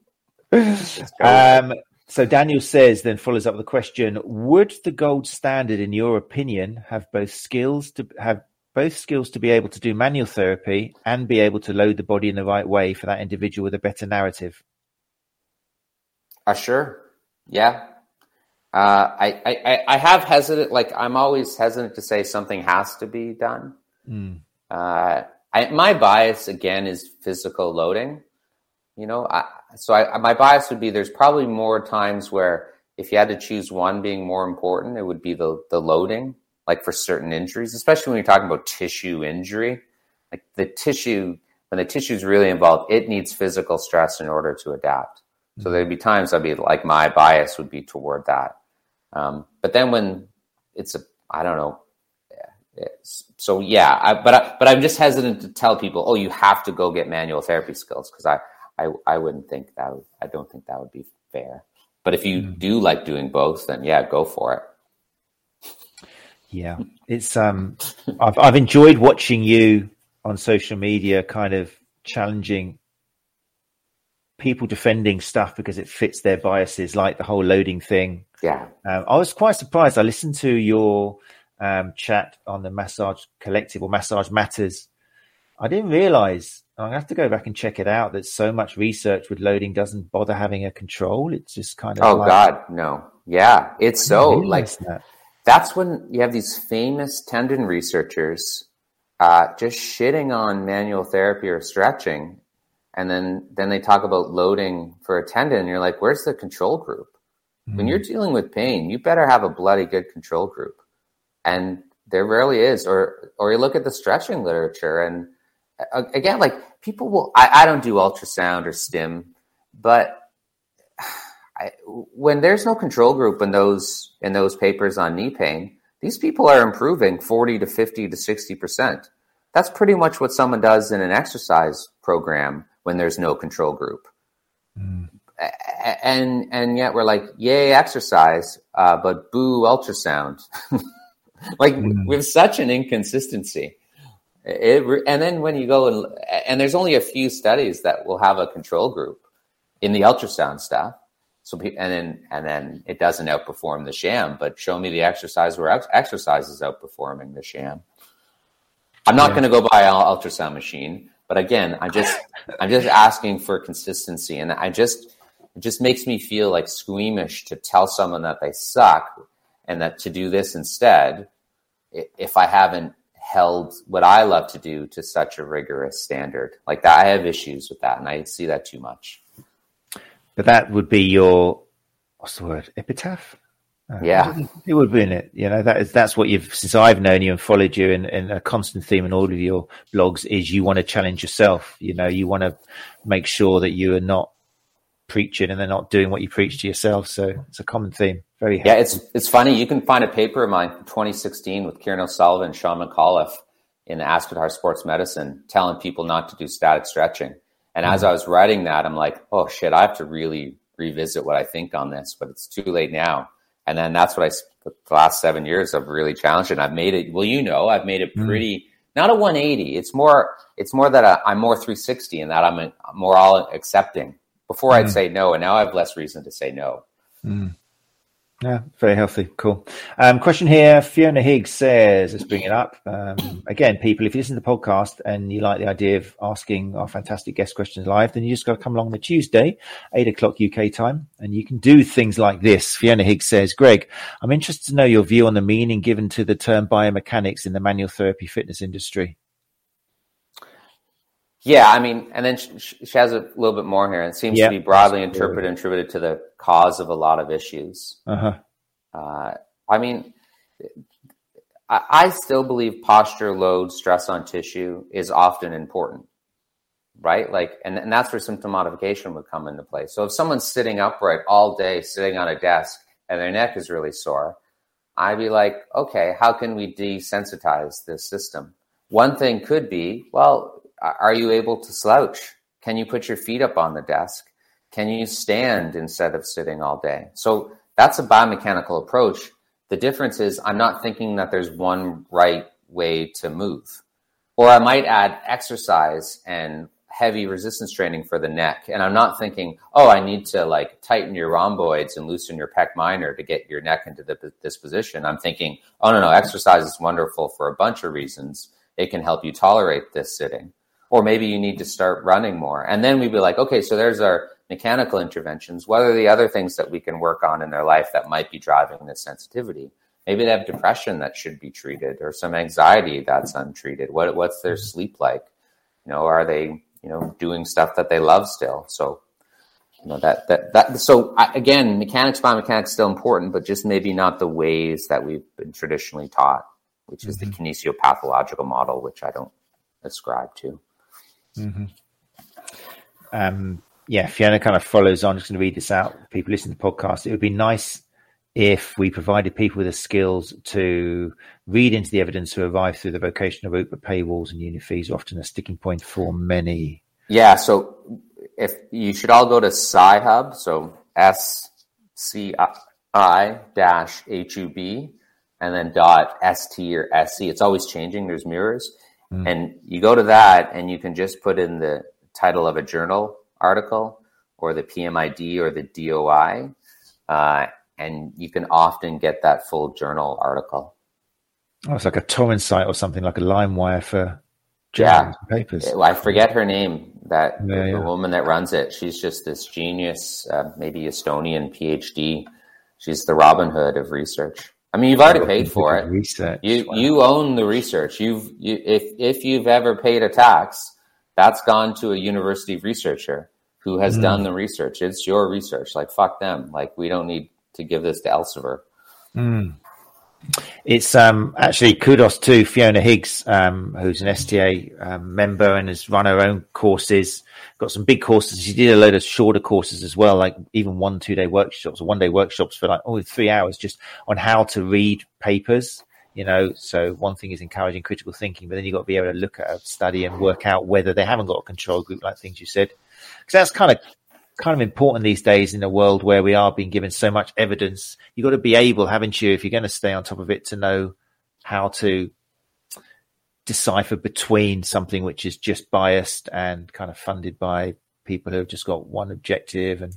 um, So Daniel says, then follows up with the question: Would the gold standard, in your opinion, have both skills to have both skills to be able to do manual therapy and be able to load the body in the right way for that individual with a better narrative? Uh, sure. Yeah. Uh, I, I, I have hesitant, like I'm always hesitant to say something has to be done. Mm. Uh, I, my bias again is physical loading. You know, I, so I, my bias would be there's probably more times where if you had to choose one being more important, it would be the the loading, like for certain injuries, especially when you're talking about tissue injury. Like the tissue, when the tissue is really involved, it needs physical stress in order to adapt. So there'd be times I'd be like my bias would be toward that. Um, but then when it's a, I don't know. So yeah, I, but I, but I'm just hesitant to tell people, oh, you have to go get manual therapy skills because I, I I wouldn't think that would, I don't think that would be fair. But if you mm. do like doing both, then yeah, go for it. Yeah, it's um, I've I've enjoyed watching you on social media, kind of challenging people defending stuff because it fits their biases, like the whole loading thing. Yeah, um, I was quite surprised. I listened to your um, chat on the Massage Collective or Massage Matters. I didn't realize. I have to go back and check it out. That so much research with loading doesn't bother having a control. It's just kind of. Oh like, God, no! Yeah, it's so like that. that's when you have these famous tendon researchers uh, just shitting on manual therapy or stretching, and then then they talk about loading for a tendon. And you're like, where's the control group? Mm. When you're mm-hmm. dealing with pain, you better have a bloody good control group and there rarely is. Or or you look at the stretching literature, and uh, again, like people will. I, I don't do ultrasound or stim, but I, when there's no control group in those in those papers on knee pain, these people are improving forty to fifty to sixty percent. That's pretty much what someone does in an exercise program when there's no control group. Mm. And and yet we're like, yay, exercise, uh, but boo, ultrasound. like mm. with such an inconsistency. It, and then when you go and and there's only a few studies that will have a control group in the ultrasound stuff. So and then and then it doesn't outperform the sham, but show me the exercise where ex- exercise is outperforming the sham. I'm not yeah. going to go buy an ultrasound machine, but again, I'm just I'm just asking for consistency, and I just it just makes me feel like squeamish to tell someone that they suck and that to do this instead if I haven't held what I love to do to such a rigorous standard. Like that, I have issues with that, and I see that too much. But that would be your what's the word? Epitaph. Uh, yeah, it would be in it. You know that is that's what you've since I've known you and followed you, and, and a constant theme in all of your blogs is you want to challenge yourself. You know, you want to make sure that you are not preaching and they're not doing what you preach to yourself. So it's a common theme. Very helpful. yeah. It's it's funny. You can find a paper of mine from 2016 with Kieran O'Sullivan, Sean McAuliffe in the Aspetar Sports Medicine, telling people not to do static stretching. And mm-hmm. as I was writing that, I'm like, oh shit, I have to really revisit what I think on this, but it's too late now. And then that's what I the last seven years I've really challenged. And I've made it. Well, you know, I've made it mm. pretty. Mm-hmm. Not a 180. It's more. It's more that I, am more 360 and that I'm a, more all accepting before mm. I'd say no, and now I have less reason to say no. Mm. Yeah, very healthy. Cool. Um, question here. Fiona Higgs says, let's bring it up. Um, again, people, if you listen to the podcast and you like the idea of asking our fantastic guest questions live, then you just got to come along on the Tuesday, eight o'clock UK time, and you can do things like this. Fiona Higgs says, Greg, I'm interested to know your view on the meaning given to the term biomechanics in the manual therapy fitness industry. Yeah, I mean, and then she, she has a little bit more here. It seems to be broadly interpreted and attributed to the cause of a lot of issues. Uh-huh. Uh, I mean, I, I still believe posture, load, stress on tissue is often important, right? Like, and, and that's where symptom modification would come into play. So if someone's sitting upright all day, sitting on a desk, and their neck is really sore, I'd be like, okay, how can we desensitize this system? One thing could be, well, are you able to slouch? Can you put your feet up on the desk? Can you stand instead of sitting all day? So that's a biomechanical approach. The difference is I'm not thinking that there's one right way to move. Or I might add exercise and heavy resistance training for the neck. And I'm not thinking, oh, I need to like tighten your rhomboids and loosen your pec minor to get your neck into the, this position. I'm thinking, oh, no, no, exercise is wonderful for a bunch of reasons. It can help you tolerate this sitting. Or maybe you need to start running more. And then we'd be like, okay, so there's our mechanical interventions. What are the other things that we can work on in their life that might be driving this sensitivity? Maybe they have depression that should be treated or some anxiety that's untreated. What, what's their sleep like? You know, are they you know, doing stuff that they love still. So, you know, that, that, that, so I, again, mechanics, biomechanics still important, but just maybe not the ways that we've been traditionally taught, which is mm-hmm. the kinesiopathological model, which I don't ascribe to. Mm-hmm. Um, yeah, Fiona kind of follows on. I'm just going to read this out. People listen to the podcast. It would be nice if we provided people with the skills to read into the evidence to arrive through the vocational route, but paywalls and uni fees are often a sticking point for many. Yeah, so if you should all go to Sci-Hub, so S C I dash H U B, and then dot S T or S C. It's always changing. There's mirrors, mm. and you go to that, and you can just put in the title of a journal article, or the PMID, or the DOI. Uh, and you can often get that full journal article. Oh, it's like a torrent site or something like a LimeWire for yeah papers. I forget her name. That yeah, the, yeah. woman that runs it, she's just this genius, uh, maybe Estonian PhD. She's the Robin Hood of research. I mean, you've already paid for it. Research. You wow. you own the research. You've you, if if you've ever paid a tax, that's gone to a university researcher who has mm. done the research. It's your research. Like fuck them. Like we don't need to give this to Elsevier. Mm. It's um, actually kudos to Fiona Higgs, um, who's an STA um, member and has run her own courses. Got some big courses. She did a load of shorter courses as well, like even one two day workshops or one day workshops for like only three hours, just on how to read papers. You know, so one thing is encouraging critical thinking, but then you've got to be able to look at a study and work out whether they haven't got a control group, like things you said. Because that's kind of kind of important these days in a world where we are being given so much evidence. You've got to be able, haven't you, if you're going to stay on top of it, to know how to decipher between something which is just biased and kind of funded by people who have just got one objective. And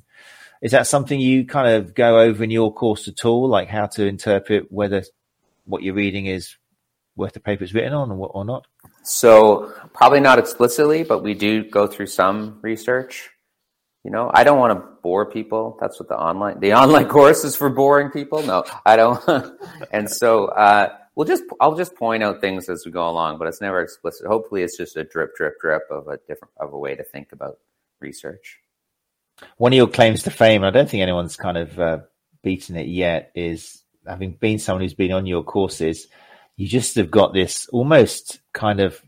is that something you kind of go over in your course at all, like how to interpret whether what you're reading is worth the paper it's written on or, or not? So probably not explicitly, but we do go through some research. You know, I don't want to bore people. That's what the online the online course is for boring people. No, I don't. and so uh, we'll just I'll just point out things as we go along, but it's never explicit. Hopefully, it's just a drip, drip, drip of a different of a way to think about research. One of your claims to fame, I don't think anyone's kind of uh, beaten it yet, is having been someone who's been on your courses. You just have got this almost kind of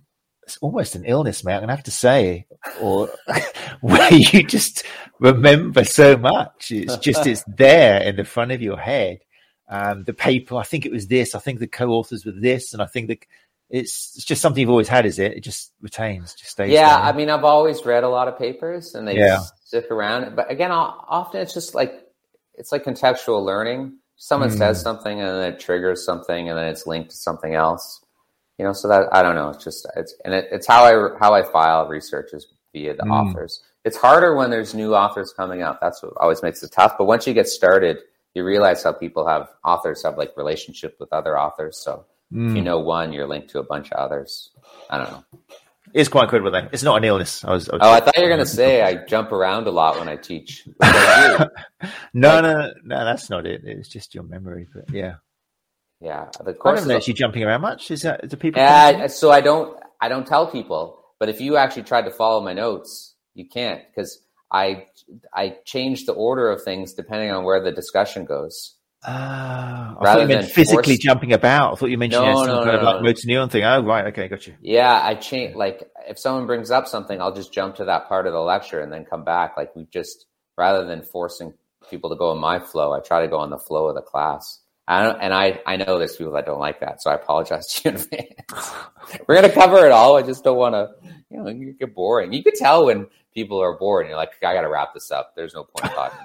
it's almost an illness, mate. I'm gonna have to say, or where you just remember so much. It's just it's there in the front of your head. Um, the paper, I think it was this. I think the co-authors were this, and I think that it's it's just something you've always had. Is it? It just retains, just stays. Yeah. I mean, I've always read a lot of papers, and they yeah. stick around. But again, often it's just like it's like contextual learning. Someone mm. says something, and then it triggers something, and then it's linked to something else you know so that i don't know it's just it's and it, it's how i how i file research is via the mm. authors it's harder when there's new authors coming up that's what always makes it tough but once you get started you realize how people have authors have like relationship with other authors so mm. if you mm. know one you're linked to a bunch of others i don't know it's quite incredible then. It's not an illness. I was, I was oh, I thought you were going to say I jump around a lot when I teach. no, like, no, no, no, that's not it. It's just your memory. But yeah. Yeah, the course. I don't know. Is you jumping around much? Is that the people? Yeah, so I don't. I don't tell people. But if you actually tried to follow my notes, you can't because I I change the order of things depending on where the discussion goes. Uh, Rather than physically force... jumping about. I thought you mentioned no, some no, kind no, of like motor neuron thing. Oh, right. Okay, got you. Yeah, I change. Like if someone brings up something, I'll just jump to that part of the lecture and then come back. Like we just rather than forcing people to go in my flow, I try to go on the flow of the class. I don't, and I, I know there's people that don't like that, so I apologize to you in advance. We're gonna cover it all. I just don't want to, you know, you get boring. You could tell when people are bored, and you're like, I got to wrap this up. There's no point talking.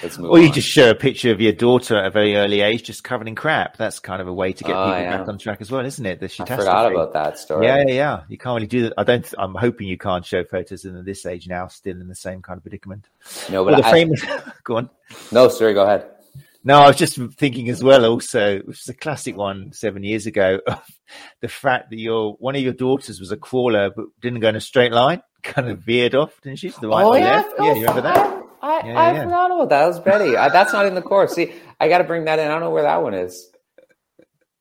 let's move Or you on. just show a picture of your daughter at a very early age, just covered in crap. That's kind of a way to get Oh, people yeah. back on track as well, isn't it? The I forgot about that story. Yeah, yeah, yeah. You can't really do that. I don't. I'm hoping you can't show photos in this age now, still in the same kind of predicament. No, Well, but the I, famous. Go on. no, sorry, go ahead. No, I was just thinking as well. Also, which is a classic one seven years ago. Of the fact that your one of your daughters was a crawler, but didn't go in a straight line, kind of veered off, didn't she? To the right oh or yeah, left? Yeah, you remember that? I, I, Yeah, I yeah. forgot about that. That was Betty. I, that's not in the course. See, I got to bring that in. I don't know where that one is.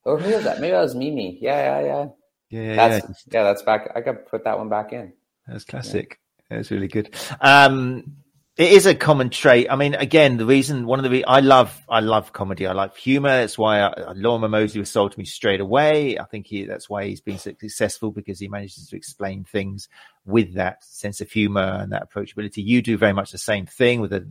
Or who is that? Maybe that was Mimi. Yeah, yeah, yeah. Yeah, yeah, That's yeah. yeah. That's back. I got to put that one back in. That's classic. That's really good. Um, it is a common trait. I mean, again, the reason, one of the, re- I love, I love comedy. I like humor. That's why I, Lorimer Moseley was sold to me straight away. I think he, that's why he's been so successful because he manages to explain things with that sense of humor and that approachability. You do very much the same thing with a,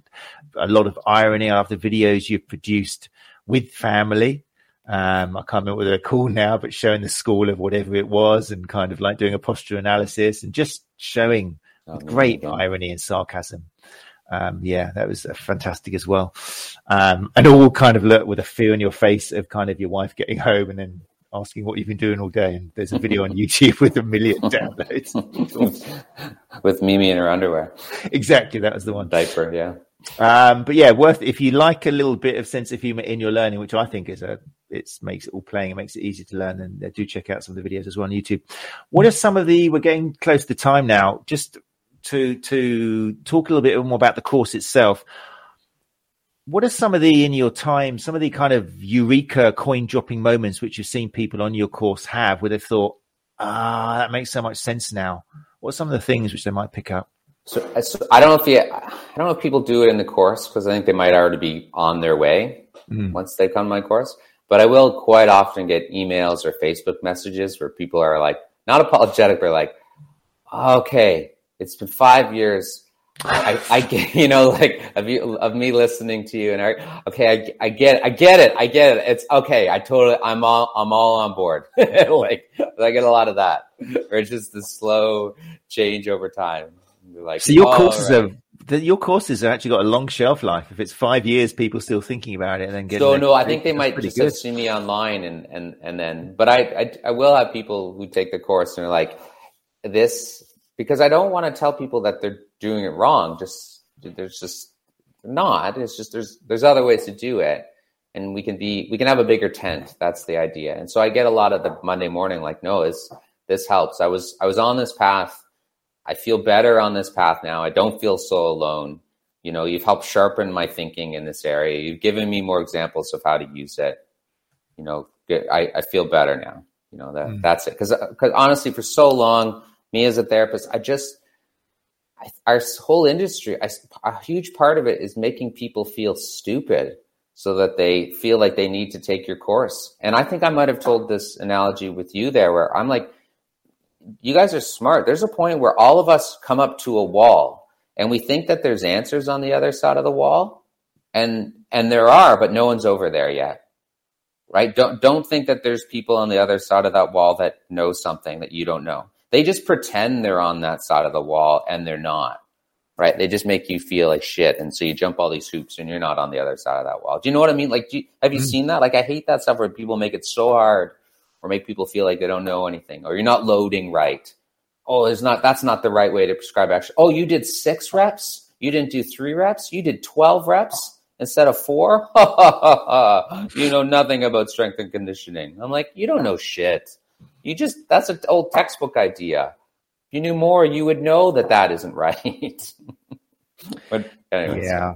a lot of irony. I love the videos you've produced with family. Um, I can't remember what they're called now, but showing the school of whatever it was and kind of like doing a posture analysis and just showing Oh, with great irony and sarcasm. Um, yeah, that was uh, fantastic as well. Um, and all kind of look with a fear in your face of kind of your wife getting home and then asking what you've been doing all day. And there's a video on YouTube with a million downloads. with Mimi in her underwear, exactly, that was the one. diaper. Yeah. Um, but yeah, worth if you like a little bit of sense of humor in your learning, which I think is a it makes it all playing, it makes it easy to learn. And uh, do check out some of the videos as well on YouTube. What are some of the? We're getting close to time now. Just to to talk a little bit more about the course itself. What are some of the in your time, some of the kind of eureka coin dropping moments which you've seen people on your course have, where they've thought, ah, that makes so much sense now. What are some of the things which they might pick up? So, so I don't know if you, I don't know if people do it in the course because I think they might already be on their way Mm. once they come to my course. But I will quite often get emails or Facebook messages where people are like, not apologetic, but like, okay, it's been five years. I, I get, you know, like of you, of me listening to you and I, okay, I, I get, I get it. I get it. It's okay. I totally, I'm all, I'm all on board. like, I get a lot of that. Or it's just the slow change over time. Like, So your courses right. have the, your courses have actually got a long shelf life. If it's five years, people still thinking about it, and then getting. So no, I think they might just good. see me online and and and then. But I, I I will have people who take the course and are like this because I don't want to tell people that they're doing it wrong. Just there's just not. It's just there's there's other ways to do it, and we can be we can have a bigger tent. That's the idea. And so I get a lot of the Monday morning like, no, this this helps. I was I was on this path. I feel better on this path now. I don't feel so alone. You know, you've helped sharpen my thinking in this area. You've given me more examples of how to use it. You know, good- I, I feel better now. You know, that Mm. that's it. Because Because honestly, for so long, me as a therapist, I just, I, our whole industry, I, a huge part of it is making people feel stupid so that they feel like they need to take your course. And I think I might have told this analogy with you there where I'm like, you guys are smart. There's a point where all of us come up to a wall and we think that there's answers on the other side of the wall. And and there are, but no one's over there yet. Right? Don't don't think that there's people on the other side of that wall that know something that you don't know. They just pretend they're on that side of the wall and they're not. Right? They just make you feel like shit and so you jump all these hoops and you're not on the other side of that wall. Do you know what I mean? Like do you, have you Mhm. seen that? Like I hate that stuff where people make it so hard or make people feel like they don't know anything or you're not loading right oh there's not that's not the right way to prescribe action oh you did six reps you didn't do three reps you did 12 reps instead of four you know nothing about strength and conditioning i'm like you don't know shit you just that's an old textbook idea if you knew more you would know that that isn't right but anyways Yeah,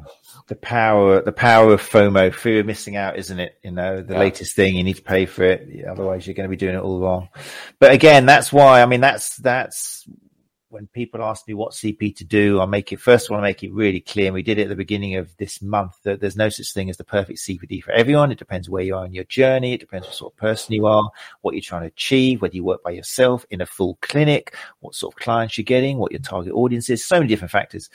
the power, the power of FOMO, fear of missing out, isn't it? You know, the Yeah. latest thing, you need to pay for it, otherwise you're going to be doing it all wrong. But again, that's why. I mean, that's that's when people ask me what CP to do. I make it first. I want to make it really clear. And we did it at the beginning of this month that there's no such thing as the perfect CPD for everyone. It depends where you are in your journey. It depends what sort of person you are, what you're trying to achieve, whether you work by yourself in a full clinic, what sort of clients you're getting, what your target audience is. So many different factors.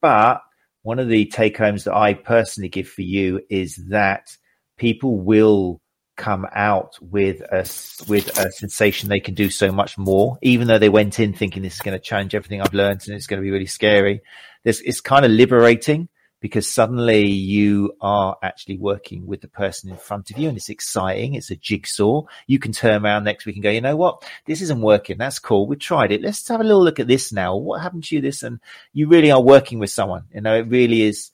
But one of the take homes that I personally give for you is that people will come out with a with a sensation they can do so much more, even though they went in thinking this is going to change everything I've learned and it's going to be really scary. This it's kind of liberating because suddenly you are actually working with the person in front of you and it's exciting. It's a jigsaw. You can turn around next week and go, you know what? This isn't working. That's cool. We tried it. Let's have a little look at this now. What happened to you this? And you really are working with someone. You know, it really is.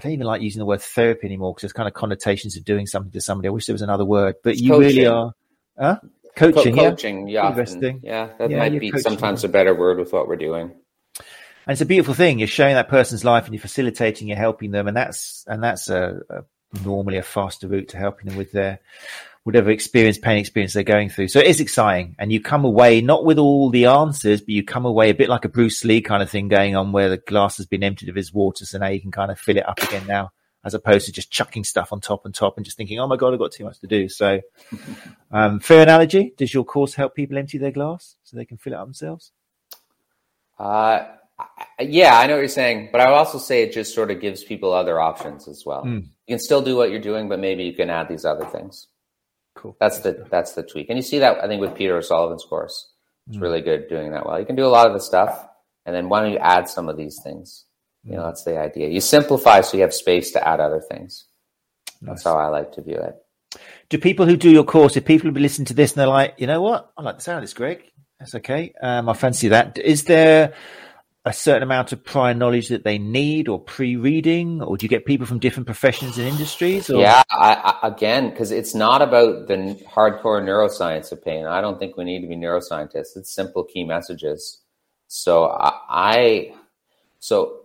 I don't even like using the word therapy anymore because there's kind of connotations of doing something to somebody. I wish there was another word, but It's you coaching. really are. Huh? Coaching, Co- yeah. coaching, yeah, Interesting. yeah, that Yeah, might be coaching sometimes a better word with what we're doing. and it's a beautiful thing. You're showing that person's life, and you're facilitating, you're helping them, and that's and that's a, a normally a faster route to helping them with their whatever experience, pain experience they're going through. So it is exciting, and you come away not with all the answers, but you come away a bit like a Bruce Lee kind of thing going on, where the glass has been emptied of his water, so now you can kind of fill it up again now. As opposed to just chucking stuff on top and top and just thinking, oh my God, I've got too much to do. So, um, fair analogy. Does your course help people empty their glass so they can fill it up themselves? Uh, yeah, I know what you're saying, but I would also say it just sort of gives people other options as well. Mm. You can still do what you're doing, but maybe you can add these other things. Cool. That's the that's the tweak, and you see that I think with Peter O'Sullivan's course. It's Mm. really good doing that well. You can do a lot of the stuff, and then why don't you add some of these things? You know, that's the idea. You simplify so you have space to add other things. That's how I like to view it. do people who do your course, if people listening to this and they're like, you know what, I like the sound of this, Greg. That's okay. Um, I fancy that. Is there a certain amount of prior knowledge that they need or pre-reading, or do you get people from different professions and industries? Or? Yeah, I, I, again, because it's not about the hardcore neuroscience of pain. I don't think we need to be neuroscientists. It's simple key messages. So I, I so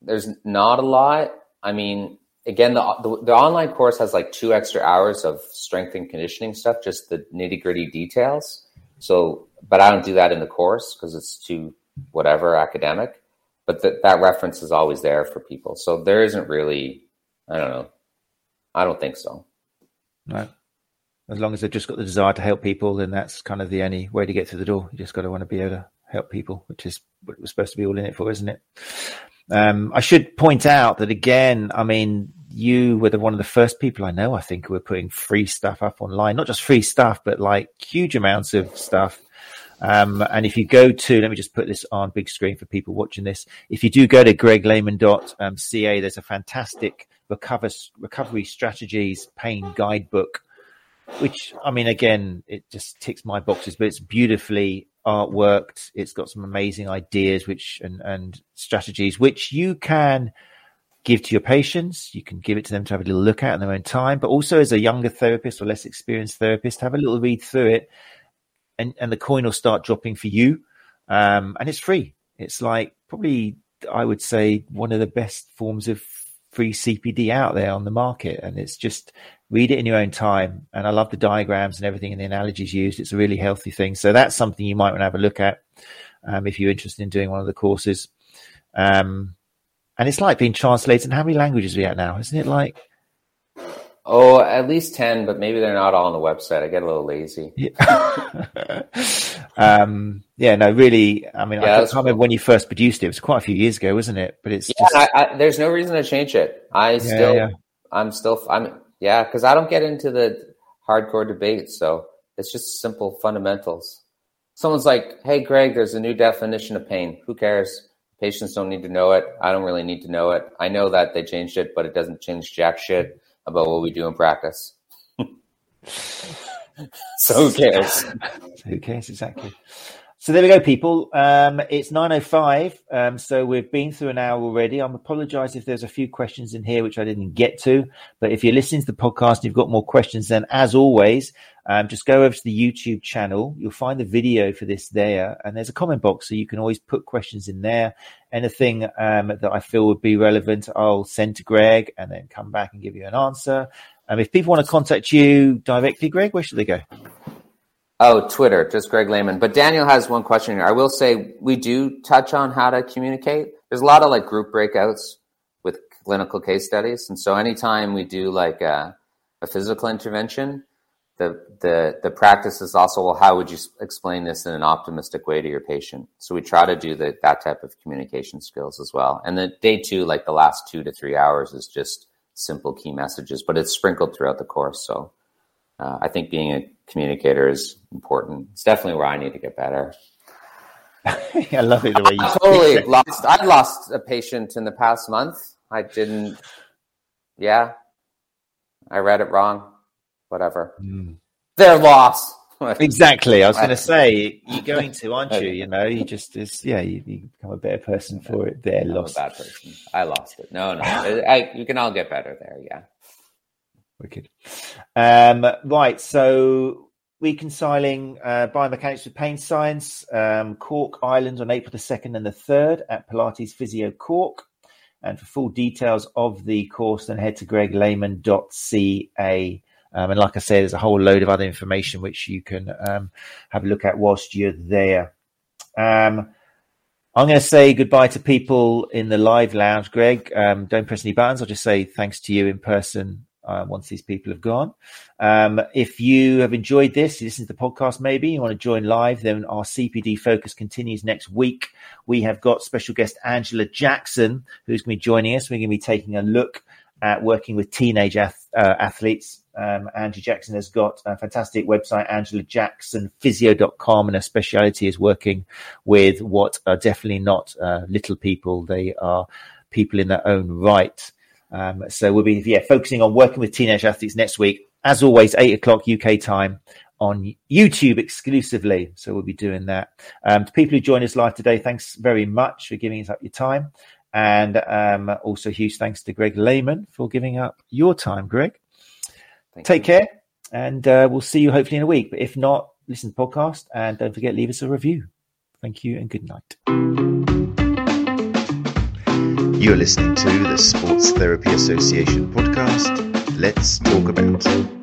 there's not a lot. I mean, again, the, the the online course has like two extra hours of strength and conditioning stuff, just the nitty gritty details. So, but I don't do that in the course because it's too whatever academic. But th- that reference is always there for people. So there isn't really, I don't know. I don't think so. No. As long as they've just got the desire to help people, then that's kind of the only way to get through the door. You just got to want to be able to help people, which is what we're supposed to be all in it for, isn't it? Um, I should point out that again, I mean, you were the, one of the first people I know, I think, who were putting free stuff up online, not just free stuff, but like huge amounts of stuff. Um, and if you go to, let me just put this on big screen for people watching this. If you do go to greglehman.ca, there's a fantastic recover, recovery strategies pain guidebook, which I mean, again, it just ticks my boxes, but it's beautifully artworked. It's got some amazing ideas, which and, and strategies, which you can give to your patients. You can give it to them to have a little look at in their own time, but also as a younger therapist or less experienced therapist, have a little read through it and, and the coin will start dropping for you. Um, and it's free. It's like probably, I would say, one of the best forms of free CPD out there on the market. And it's just read it in your own time. And I love the diagrams and everything and the analogies used. It's a really healthy thing. So that's something you might want to have a look at um, if you're interested in doing one of the courses. Um, and it's like being translated. And how many languages are we at now? Isn't it like Oh, at least 10, but maybe they're not all on the website. I get a little lazy. Yeah. um, yeah, no, really. I mean, Yeah, I can't remember cool. when you first produced it. It was quite a few years ago, wasn't it? But it's Yeah, just, I, I, there's no reason to change it. I still, yeah. I'm still, I'm, yeah, because I don't get into the hardcore debates. So it's just simple fundamentals. Someone's like, hey, Greg, there's a new definition of pain. Who cares? Patients don't need to know it. I don't really need to know it. I know that they changed it, but it doesn't change jack shit about what we do in practice. so who cares? who cares exactly? So there we go, people. Um, it's 9.05, um, so we've been through an hour already. I'm apologise if there's a few questions in here which I didn't get to, but if you're listening to the podcast and you've got more questions, then as always, um, just go over to the YouTube channel. You'll find the video for this there, and there's a comment box, so you can always put questions in there. Anything um, that I feel would be relevant, I'll send to Greg and then come back and give you an answer. Um, if people want to contact you directly, Greg, where should they go? Oh, Twitter, just Greg Lehman. But Daniel has one question here. I will say we do touch on how to communicate. There's a lot of like group breakouts with clinical case studies, and so anytime we do like a, a physical intervention, the the the practice is also well, how would you explain this in an optimistic way to your patient? So we try to do the, that type of communication skills as well. And the day two, like the last two to three hours, is just simple key messages, but it's sprinkled throughout the course. So uh, I think being a communicator is important. It's definitely where I need to get better. I love it the way you I totally lost. I've lost a patient in the past month. I didn't. Yeah, I read it wrong. Whatever. Mm. Their loss. Exactly. I was going to say you're going to, aren't you? You know, you just is yeah. You, you become a better person for it. Their loss. bad person. I lost it. No, no. I, you can all get better there. Yeah. Wicked. Um, right. So reconciling uh, biomechanics with pain science, um, Cork Ireland on April the 2nd and the 3rd at Pilates Physio Cork. And for full details of the course, then head to greglehman.ca. Um, and like I say, there's a whole load of other information which you can um, have a look at whilst you're there. Um, I'm going to say goodbye to people in the live lounge, Greg. Um, don't press any buttons. I'll just say thanks to you in person uh, once these people have gone. Um, if you have enjoyed this, you listen to the podcast, maybe you want to join live, then our CPD focus continues next week. We have got special guest Angela Jackson, who's going to be joining us. We're going to be taking a look at working with teenage ath- uh, athletes. Um, Angela Jackson has got a fantastic website, angelajacksonphysio.com, and her speciality is working with what are definitely not uh, little people. They are people in their own right. Um, so we'll be yeah focusing on working with teenage athletes next week. As always, eight o'clock UK time on YouTube exclusively. So we'll be doing that. Um, to people who join us live today, thanks very much for giving us up your time. And um, also huge thanks to Greg Lehman for giving up your time, Greg. Thank Take you. care, and uh, we'll see you hopefully in a week. But if not, listen to the podcast and don't forget leave us a review. Thank you and good night. You're listening to the Sports Therapy Association podcast. Let's talk about.